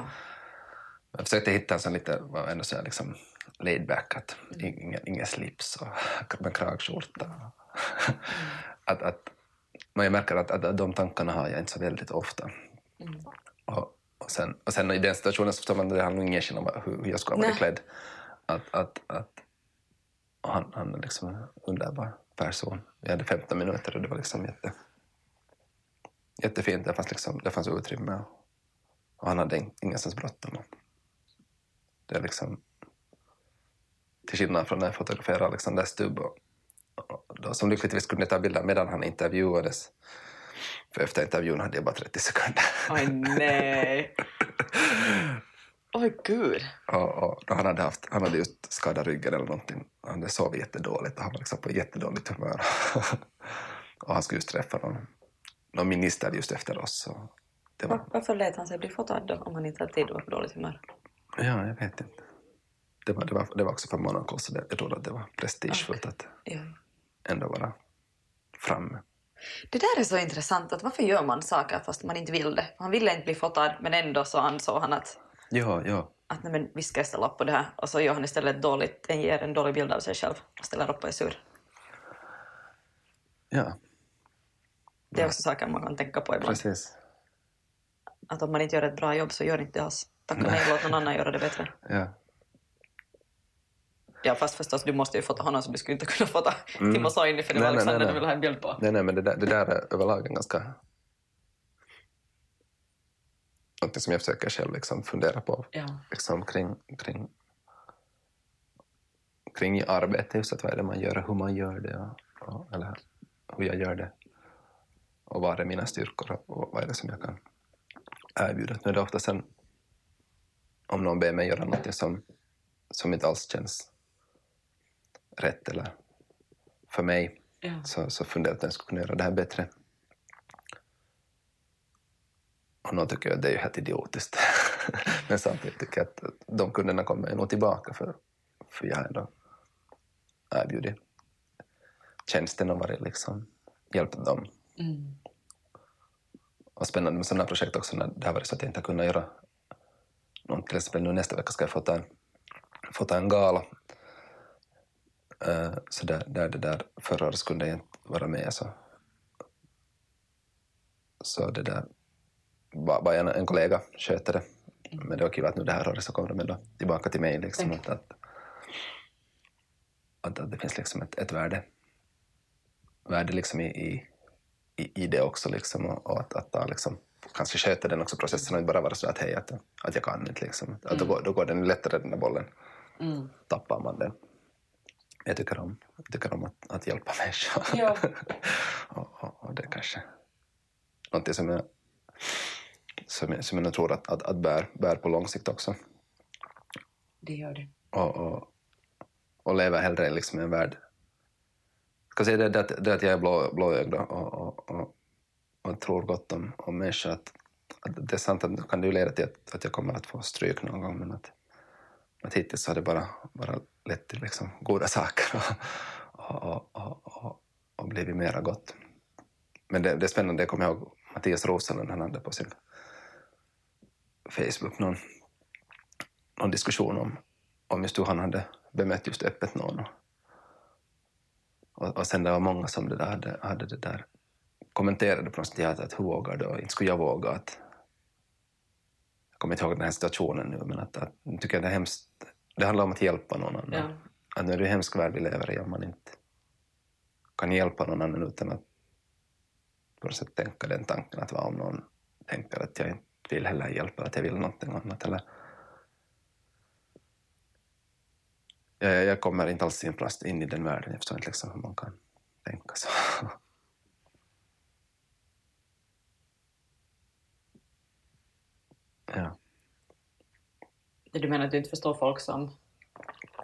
Jag försökte hitta en sån lite, var ändå så här liksom laid back, att ingen, ingen slips och med kragskjorta. att, att, men jag märker att, att de tankarna har jag inte så väldigt ofta. Mm. Och, och, sen, och sen i den situationen så förstår man att det ingen skillnad om hur, jag skulle ha varit klädd. Att, att, att, och han, han är liksom en underbar person. Vi hade 15 minuter och det var liksom jätte, jättefint. Det fanns, liksom, det fanns utrymme och, och han hade in- ingenstans bråttom. Det är liksom till skillnad från när jag fotograferade Alexander Stubb och, och då, som lyckligtvis kunde ta bilder medan han intervjuades. För efter intervjun hade jag bara 30 sekunder. Oj nej. Oj gud. Och, och då han, hade haft, han hade just skadat ryggen eller någonting. Han hade sovit jättedåligt och han var liksom på jättedåligt humör. och han skulle just träffa någon, någon minister just efter oss. Var, Var, varför lät han sig bli fotad då om han inte hade tid och var på dåligt humör? ja, jag vet inte. Det var, det var, det var också för Monaco så det, jag trodde att det var prestigefullt att Ja. ändå vara framme. Det där är så intressant, att varför gör man saker fast man inte vill det? Han ville inte bli fotad, men ändå så ansåg han att, Ja, ja. att nej, men visst ska ställa upp på det här. Och så gör han istället dåligt, en ger en dålig bild av sig själv och ställer upp och är sur. Ja, Det är också saker man kan tänka på ibland. precis. Att om man inte gör ett bra jobb så gör inte det alls. Tacka nej, låt någon annan göra det bättre. Ja. Ja, fast förstås, du måste ju fota honom så du skulle inte kunna fota Mm. Timo Soini för det var Nej, nej, Alexander nej, du ville ha en bild på. Nej, nej, men det där, det där är överlag en ganska... Någonting som jag försöker själv liksom fundera på Ja. liksom kring, kring, kring arbete, just att vad är det man gör och hur man gör det, och, eller hur jag gör det. Och vad är mina styrkor och, och vad är det som jag kan erbjuda. Nu är det ofta sen, om någon ber mig göra något som, som inte alls känns rätt eller för mig, Ja. så, så funderar jag att jag skulle kunna göra det här bättre. Och nu tycker jag att det är ju helt idiotiskt. Men samtidigt tycker jag att de kunderna kommer nog tillbaka för, för jag har ändå erbjudit tjänsten och varit liksom, hjälpt dem. Mm. Och spännande med sådana projekt också när det har varit så att jag inte har kunnat göra något. Till exempel nu nästa vecka ska jag få ta en, få ta en gala. Eh, så där, där det där förra året kunde jag inte vara med så, så det där bara, bara en, en kollega sköter det. Men det var kul att nu det här året så kommer de ändå tillbaka till mig liksom att, att, att, att det finns liksom ett, ett värde, värde liksom i, i, i, det också liksom och, och att, att ta liksom kanske sköta den också processen och inte bara vara så att hej att, att jag kan inte liksom. Att då, går, då går den lättare den där bollen. Mm. Tappar man den. Jag tycker om, jag tycker om att, att hjälpa människor. Ja. och, och, och det är kanske någonting som jag, som jag, som jag tror att, att, att bär, bär på lång sikt också. Det gör det. Och, och, och leva hellre liksom i en värld. Ska säga det, det, det att jag är blå, blåögd och, och, och, och tror gott om, om människor. Att, att det är sant att det kan det leda till att, att jag kommer att få stryk någon gång men att, att hittills har det bara, bara lett till liksom goda saker och, och, och, och, och blivit mera gott. Men det, det är spännande, jag kommer ihåg Mattias Rosenlund, han hade på sin Facebook någon, någon diskussion om, om just hur han hade bemött just öppet någon. Och, och, sen det var många som det där hade, hade det där kommenterade på något sätt att, att hur vågar du? Och inte skulle jag våga att... Jag kommer inte ihåg den här situationen nu, men att, att jag tycker det är hemskt. Det handlar om att hjälpa någon annan. Ja. Att nu är det en hemsk värld vi lever i om man inte kan hjälpa någon annan utan att på något sätt tänka den tanken att vad om någon tänker att jag inte vill heller hjälpa, att jag vill någonting annat. Eller... Jag, jag kommer inte alls in, plast in i den världen, jag förstår inte liksom hur man kan tänka så. ja. Du menar att du inte förstår folk som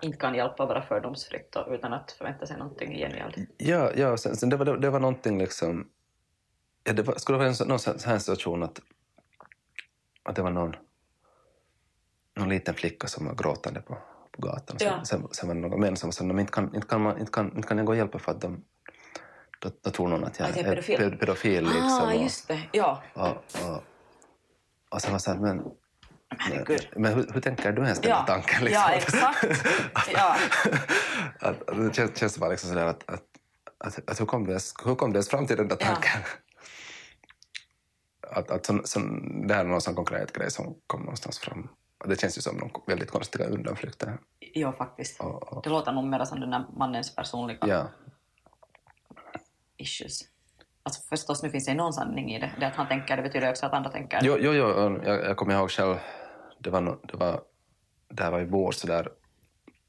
inte kan hjälpa bara fördomsfritt och utan att förvänta sig någonting i gengäld? Ja, ja sen, sen det, var, det var någonting liksom... Ja, det var, skulle vara en någon här situation att, att det var någon, någon liten flicka som var gråtande på, på gatan. Sen, Ja. sen, sen var det någon män som sa att inte kan, inte, kan man, inte, kan, inte kan jag gå och hjälpa för att de, då, då tror någon att jag, Att jag är pedofil. ped- pedofil liksom, ah, och, just det. Ja. och, och, och sen var jag så här, men, Herregud. men hur, hur tänker du ens den Ja. tanken? Liksom? Ja, exakt. Ja. att, att det känns, känns bara liksom sådär att, att, att, att hur, kom det, ens- hur kom det ens fram till den där Ja. tanken? Att, att som, som, det här är någon sån konkret grej som kom någonstans fram. Och det känns ju som någon väldigt konstiga undanflykter. ja, faktiskt. Och, och, Det låter nog mer som den där mannens personliga ja, issues. Alltså förstås, nu finns det någon sanning i det. Det att han tänker, det betyder också att andra tänker. jo, jo, jo, jag, jag kommer ihåg själv, det var, no, det var, det här var i vår så där,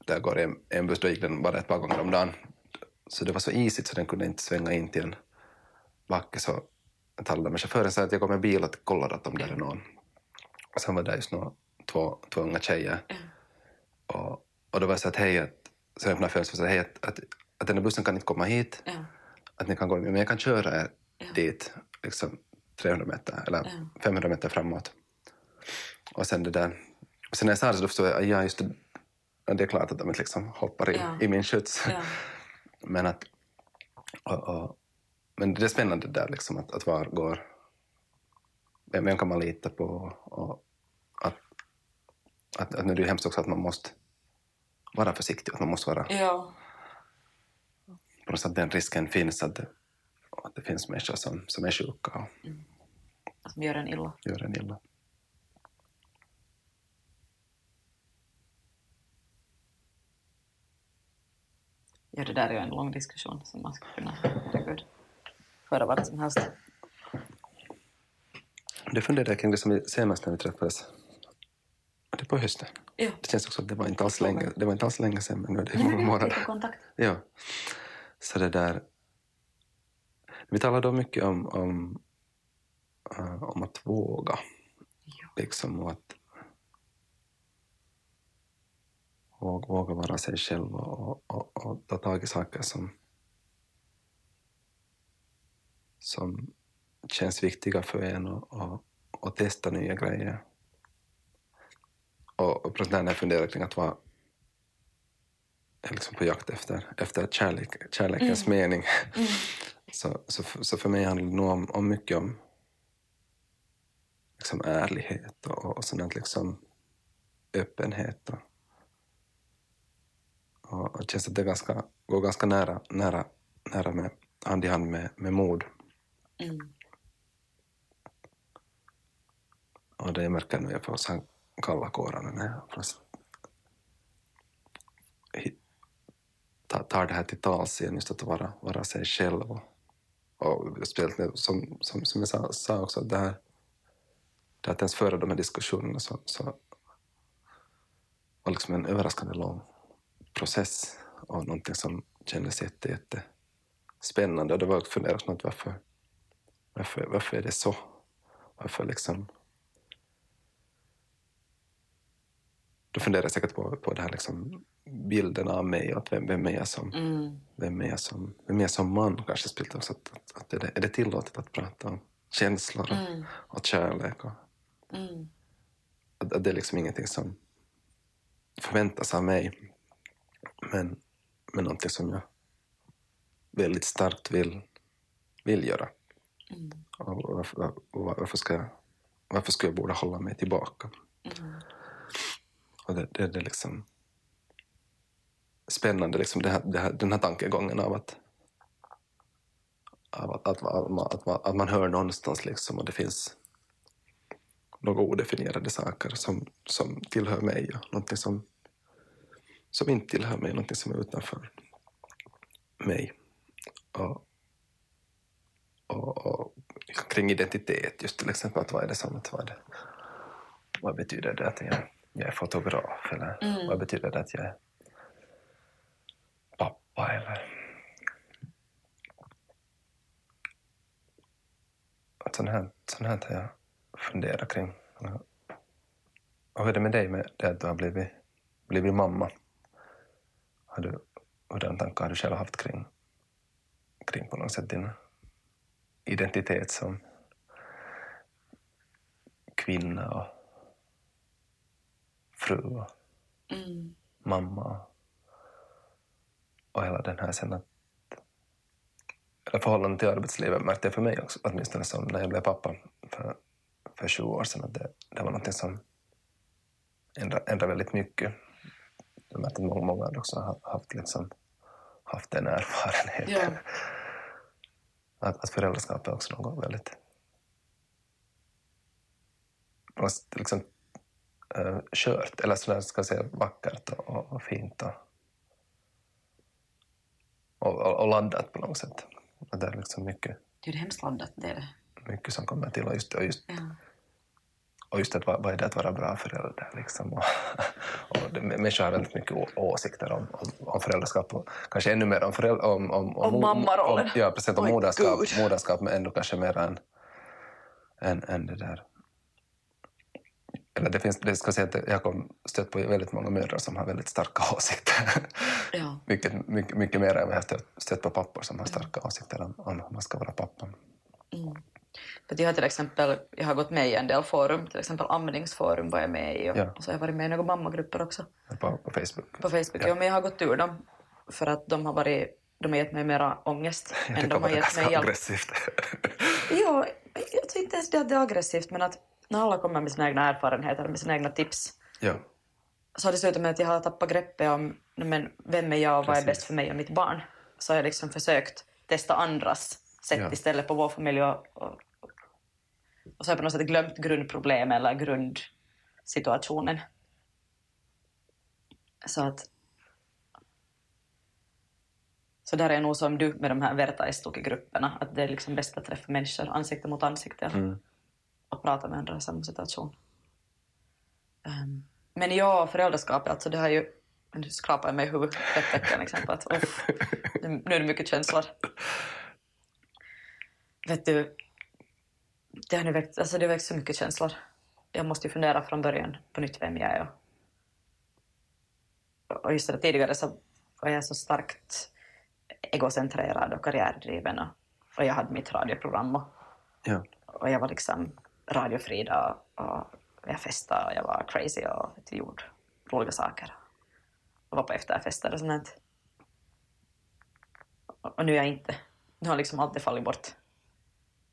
där går en, en buss, då gick den bara ett par gånger om dagen. Så det var så isigt så den kunde inte svänga in till en backe så jag talade med chauffören sa att jag går med bil och kollar att om det är någon. Och sen var det just några, två, två unga tjejer. Och, och då var jag så att hej, att, så jag öppnade fönstret och sa hej, att, att, att den här bussen kan inte komma hit, att ni kan gå, men jag kan köra er dit, liksom 300 meter eller Ja. 500 meter framåt. Och sen det där, och sen när jag sa det så förstod jag, ja just det, det är klart att de inte liksom hoppar i, Ja. i min skjuts. Ja. Men att, och, och, men det är spännande där liksom att, att var går... Vem, vem kan man lita på? Och att, att, att nu är det ju hemskt också att man måste vara försiktig, att man måste vara... Ja. På något sätt den risken finns att det, att det finns människor som, som är sjuka och Som gör en illa. gör en illa. Ja, det där är ju en lång diskussion som man skulle kunna herregud, föra vart som helst. Det funderade kring det som vi senast när vi träffades. Det på hösten. Ja. Det känns också att det var inte alls länge, det var inte alls länge sedan, men nu är det många månader. kontakt. Ja. Så det där... Vi talade då mycket om, om, eh, om att våga. Ja. Liksom, och att våga, våga vara sig själv och, och, och ta tag i saker som, som känns viktiga för en och, och, och testa nya grejer. Och, och när jag funderar kring att vara liksom på jakt efter, efter kärlek, kärlekens mening. Så, så, f- så för mig handlar det nog om, om mycket om liksom ärlighet och, och sånt liksom öppenhet. Och, och det känns att det ganska, går ganska nära, nära, nära med, hand i hand med, med mod. Mm. Och det märker jag nu jag får kalla kårar när jag ta- tar det här till tals igen, just att vara, vara sig själv. Och, och speciellt som, som, som jag sa, sa också, det här, det att ens föra de här diskussionerna så, så var liksom en överraskande lång process och någonting som kändes jätte, jätte spännande. Och det var att fundera snart varför, varför, varför är det så? Varför liksom då funderar jag säkert på, på det här liksom bilden av mig och att vem, vem är jag som, Mm. vem är jag som, vem är jag som man kanske spelat också. Att, att, att är, det, är det tillåtet att prata om känslor och, Mm. och kärlek? Och, Mm. att, att det är liksom ingenting som förväntas av mig. Men, men någonting som jag väldigt starkt vill, vill göra. Mm. Och varför, varför, ska jag, varför ska jag borde hålla mig tillbaka? Mm. Och det, det, det är liksom spännande, liksom det här, det här, den här tankegången av att, av att, att, man, att, man, att man hör någonstans liksom och det finns några odefinierade saker som, som tillhör mig och någonting som, som inte tillhör mig, någonting som är utanför mig. Och, och, och kring identitet, just till exempel, att vad är det som, att vad, det, vad betyder det att jag, jag är fotograf eller Mm. vad betyder det att jag är pappa eller att sånt här, sånt här har jag funderat kring. Och hur är det med dig med det att du har blivit, blivit mamma? Har du, hurdana tankar har du själv haft kring, kring på något sätt din identitet som kvinna och fru och Mm. mamma och hela den här sen att eller förhållandet till arbetslivet märkte jag för mig också, åtminstone som när jag blev pappa för, för 20 år sedan, att det, det var något som ändrade, ändrade väldigt mycket. Jag märkte att många, många också ha- haft, liksom, haft den erfarenheten. Ja. Att, att föräldraskap är också något väldigt liksom, uh, skört, eller sådär ska jag säga vackert och, och, och fint och, och, och, laddat på något sätt. Det är liksom mycket, Det är ju hemskt laddat, det är det. mycket som kommer till och just, och just, Ja. Och just att vad, vad är det att vara bra förälder liksom. Och, och det, människor har väldigt mycket åsikter om, om, om föräldraskap och kanske ännu mer om, föräldrar, om, om, Om mo- mammarollen. om- Ja, precis. Om moderskap, moderskap, men ändå kanske mer än, än, än det där. Eller det finns, det ska jag säga att jag har stött på väldigt många mödrar som har väldigt starka åsikter. Ja. mycket, mycket, mycket mer än vad jag har stött, stött på pappor som har starka åsikter om, om hur man ska vara pappa. Mm. För jag har till exempel, jag har gått med i en del forum, till exempel amningsforum var jag med i och, Ja. och så har jag varit med i några mammagrupper också På, på Facebook. på Facebook. Ja. Ja. men jag har gått ur dem för att de har varit de har gett mig mera ångest Ja, än de har gett mig hjälp. aggressivt. Jo, jag tror inte ens det att det är aggressivt, men att när alla kommer med sina egna erfarenheter, med sina egna tips, ja. så har det slutat med att jag har tappat greppet om men, vem är jag och vad är Precis. bäst för mig och mitt barn. Så har jag liksom försökt testa andras sätt Ja. istället på vår familj och, och, och så på något sätt glömt grundproblemet eller grundsituationen. Så att... Så där är jag nog som du med de här vertaistukigrupperna, att det är liksom bäst att träffa människor ansikte mot ansikte Mm. och prata med andra i samma situation. Ehm, men ja, föräldraskapet, alltså det har ju... Nu skrapar jag mig i huvudet rätt veckan liksom att uff, nu nu är det mycket känslor. Vet du, det har väckt, alltså det har väckt så mycket känslor. Jag måste ju fundera från början på nytt vem jag är. Och, och just det, tidigare så var jag så starkt egocentrerad och karriärdriven och, och jag hade mitt radioprogram och, Ja. och jag var liksom radiofrida och, jag festade och jag var crazy och gjorde roliga saker. Och var på efterfester och sånt. Och, och nu är jag inte. Nu har liksom allt det fallit bort.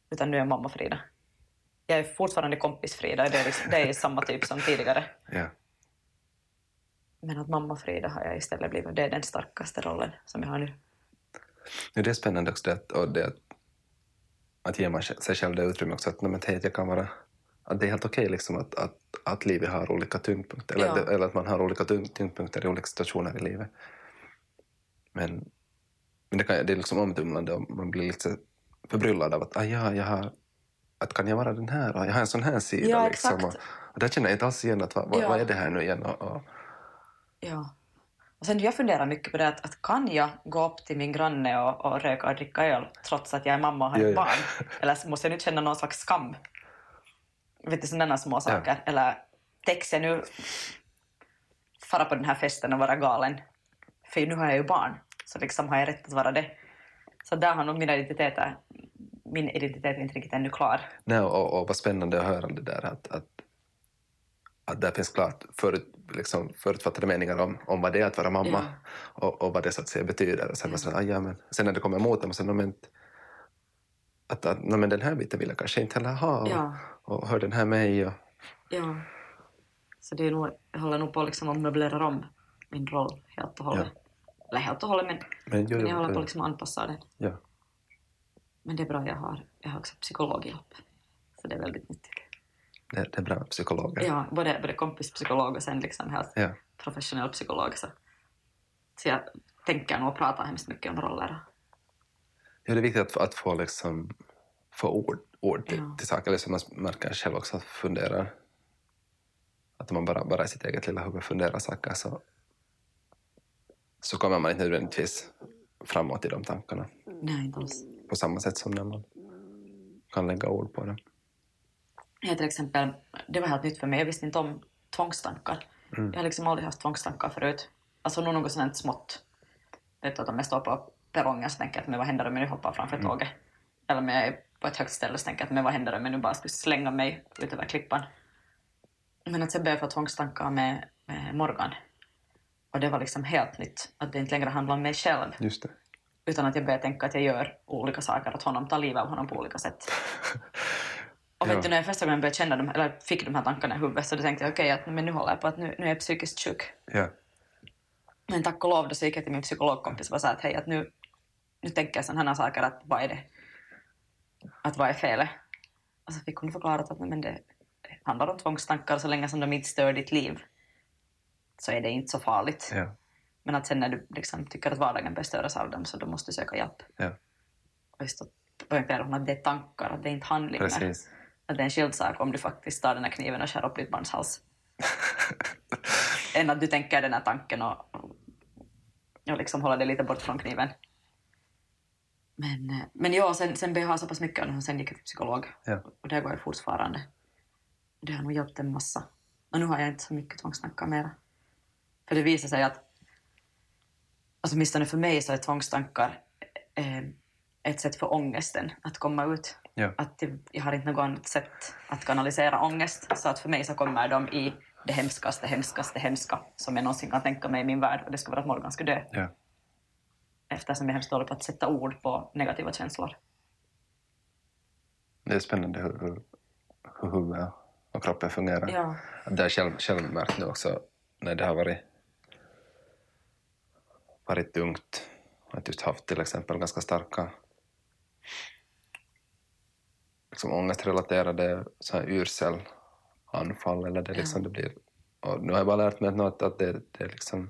Utan nu är jag mamma Frida. Jag är fortfarande kompis Frida, det är, liksom, det är samma typ som tidigare. Ja. Men att mamma Frida har jag istället blivit, det är den starkaste rollen som jag har nu. Ja, det är spännande också det, och det, att- ge man sig själv det utrymme också att, men, hej, jag kan vara att det är helt okej liksom att, att, att livet har olika tyngdpunkter eller, Ja. att- eller att man har olika tyng- tyngdpunkter i olika situationer i livet. Men, men det, kan, det är liksom omtumlande och man blir lite förbryllad av att ah, ja, jag har, att kan jag vara den här? Jag har en sån här sida. Ja, liksom, och, och där känner jag inte alls igen att vad, Ja. vad är det här nu igen? Och, och, Ja. Och sen jag funderar mycket på det att, att kan jag gå upp till min granne och, och röka och dricka öl trots att jag är mamma och har ett ja. barn? Eller måste jag nu känna någon slags skam? Vet du, sådana små saker. Eller täcks jag nu fara på den här festen och vara galen? För nu har jag ju barn, så liksom har jag rätt att vara det. Så där har nog min identitet, min identitet inte riktigt ännu klar. Nej, och, och vad spännande att höra det där att, att, att där finns klart förut, liksom, förutfattade meningar om, om vad det är att vara mamma och, och vad det så att säga betyder. Och sen, Ja. så, ah, ja, men, sen när det kommer emot dem, och sen, "Nå, men, att, att "Nå, men den här biten vill jag kanske inte heller ha. Och, Ja. och hör den här mig. Och, Ja. Så det är nog, jag håller nog på liksom att möblera om min roll helt och hållet. Eller helt och hållet, men, men, jo, men jag håller på liksom att anpassa den. ja. Men det är bra, jag har, jag har också psykologhjälp. Så det är väldigt nyttigt. det, det är bra med psykologer. Ja, både, både kompispsykolog och sen liksom helt Ja. professionell psykolog. Så, så jag tänker nog prata hemskt mycket om roller. Ja, det är viktigt att, att få, liksom, få ord, ord till, Ja. till saker. Eller som man märker själv också att fundera. Att om man bara, bara i sitt eget lilla huvud funderar saker så, så kommer man inte nödvändigtvis framåt i de tankarna Nej, inte alls. På samma sätt som när man kan lägga ord på det. Jag till exempel, det var helt nytt för mig, jag visste inte om tvångstankar. Mm. Jag har liksom aldrig haft tvångstankar förut. Alltså nog något sånt smått. Vet du, att om jag står på perrongen så tänker jag att men vad händer om jag nu hoppar framför Mm. tåget? Eller om jag är på ett högt ställe så tänker jag att men vad händer om jag nu bara skulle slänga mig ut över klippan? Men att sen började jag få tvångstankar med, med Morgan. Och det var liksom helt nytt. Att det inte längre handlar om mig själv. Just det. Utan att jag började tänka att jag gör olika saker åt honom, tar livet av honom på olika sätt. Och vet du, när jag första gången började känna dem, eller fick de här tankarna i huvudet så då tänkte jag okej, att men nu håller jag på att nu, nu är jag psykiskt sjuk. Ja. Men tack och lov då så gick jag till min psykologkompis och här att hej, att nu, nu tänker jag sådana här saker att vad är det? Att vad är felet? Och så fick hon förklarat att men det, handlar om tvångstankar så länge som de inte stör ditt liv så är det inte så farligt. Ja. Men att sen när du liksom tycker att vardagen bör störas av dem så då måste du söka hjälp. Ja. Och just då poängterar hon att det är tankar, att det är inte handlingar. Precis. Att det är en skild sak om du faktiskt tar den här kniven och skär upp ditt barns hals. Än att du tänker den här tanken och, och liksom håller dig lite bort från kniven. Men, men ja, sen, sen började jag ha så pass mycket och sen gick jag till psykolog. Ja. Och det går jag fortfarande. Det har nog hjälpt en massa. Och nu har jag inte så mycket tvångstankar mera. För det visar sig att, alltså åtminstone för mig så är tvångstankar eh, ett sätt för ångesten att komma ut. Ja. Att jag har inte något annat sätt att kanalisera ångest. Så att för mig så kommer de i det hemskaste, hemskaste, hemska som jag någonsin kan tänka mig i min värld. Och det skulle vara att Morgan skulle dö. Ja. Eftersom jag är hemskt dålig på att sätta ord på negativa känslor. Det är spännande hur, hur, hur huvudet och kroppen fungerar. Ja. Det har jag själv, själv märkt nu också när det har varit, varit tungt. Att just haft till exempel ganska starka liksom ångestrelaterade så här yrselanfall. Eller det, liksom, det blir, och nu har jag bara lärt mig att, att det, det är liksom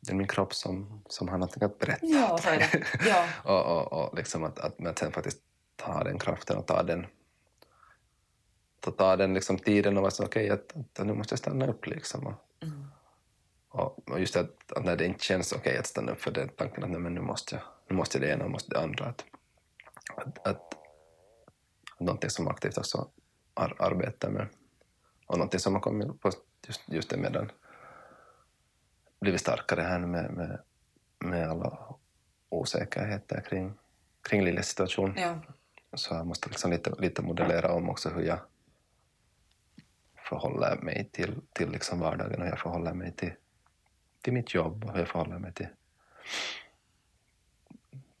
det är min kropp som, som har någonting att berätta. Ja, så är det. Ja. och, och, och liksom att, att, men att sen faktiskt ta den kraften och ta den ta, ta den liksom tiden och vara så okej okay, att, att, nu måste jag stanna upp liksom. Och. Och, just att, att när det inte känns okej okay att stanna upp för det tanken att nej, men nu måste jag, nu måste jag det ena och måste det andra. Att, att, att, någonting som aktivt också ar, arbetar med och någonting som har kommit på just, just det medan blivit starkare här nu med, med, med alla osäkerheter kring, kring Liljes situation. Ja. Så jag måste liksom lite, lite modellera om också hur jag förhåller mig till, till liksom vardagen och hur jag förhåller mig till, till mitt jobb och hur jag förhåller mig till,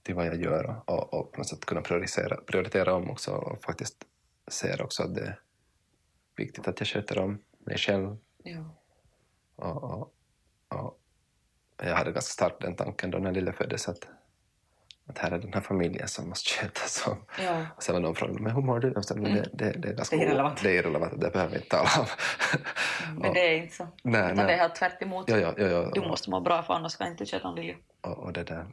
till vad jag gör och, och på något sätt kunna prioritera, prioritera om också och faktiskt ser också att det är viktigt att jag sköter om mig själv Ja. och, och, och jag hade ganska starkt den tanken då när lille föddes att, att här är den här familjen som måste skötas om. Ja. Och sen var någon frågade men hur mår du? Och sen, men det, det, det är ganska Det är irrelevant. Det är irrelevant, det behöver vi inte tala om. Men det är inte så. Nej, Utan nej. det är helt tvärt emot. Ja, ja, ja, ja. Du måste må bra för annars ska jag inte köta om Lilja. Och, och det där.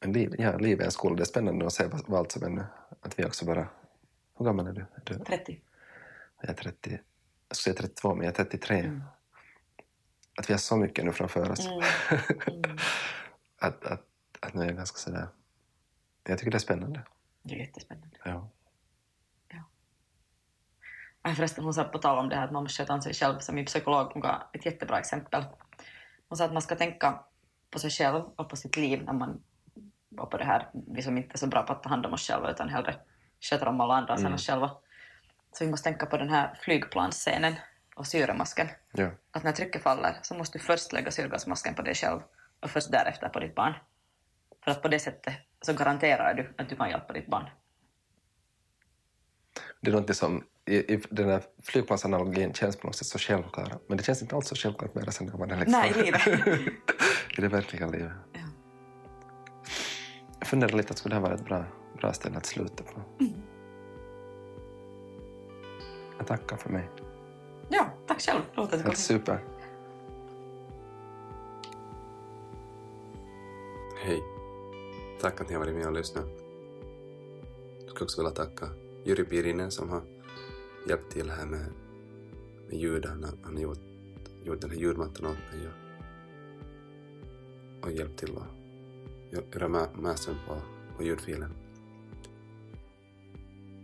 Men liv, ja, livet är en skola, det är spännande att se vad, vad allt som ännu, att vi också bara... Hur gammal är du? Är du 30. jag är 30, jag skulle säga 32, men jag är 33. Mm. Att vi har så mycket nu framför oss. Mm. Mm. att, att, att nu är jag ganska sådär... Jag tycker det är spännande. Det är jättespännande. Ja. Förresten, hon sa på tal om det här att man måste sköta om sig själv, som min psykolog hon gav ett jättebra exempel. Hon sa att man ska tänka på sig själv och på sitt liv när man var på det här, vi som inte är så bra på att ta hand om oss själva utan hellre sköter om alla andra Mm. oss själva. Så vi måste tänka på den här flygplansscenen och syremasken. ja. Att när trycket faller så måste du först lägga syrgasmasken på dig själv och först därefter på ditt barn. För att på det sättet så garanterar du att du kan hjälpa ditt barn. Det är något som i, i den här flygplansanalogin känns på något sätt så självklara. Men det känns inte alls så självklart mer sen när man är liksom... Nej, i livet. I det verkliga livet. Ja. Jag funderar lite att skulle det här vara ett bra, bra ställe att sluta på. Mm. Jag tackar för mig. Ja, tack själv. Roligt att kom Helt super. Hej. Tack att ni har varit med och lyssnat. Jag skulle också vilja tacka Jyri Pirinen som har hjälpt till här med, med ljud. Han har, gjort, gjort den här ljudmattan åt mig och, och hjälpt till att gö- göra ma- mastern på, på ljudfilen.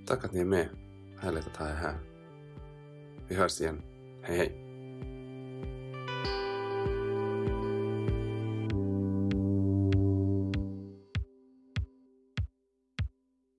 Tack att ni är med. Härligt att ha er här. Vi hörs igen. Hej hej.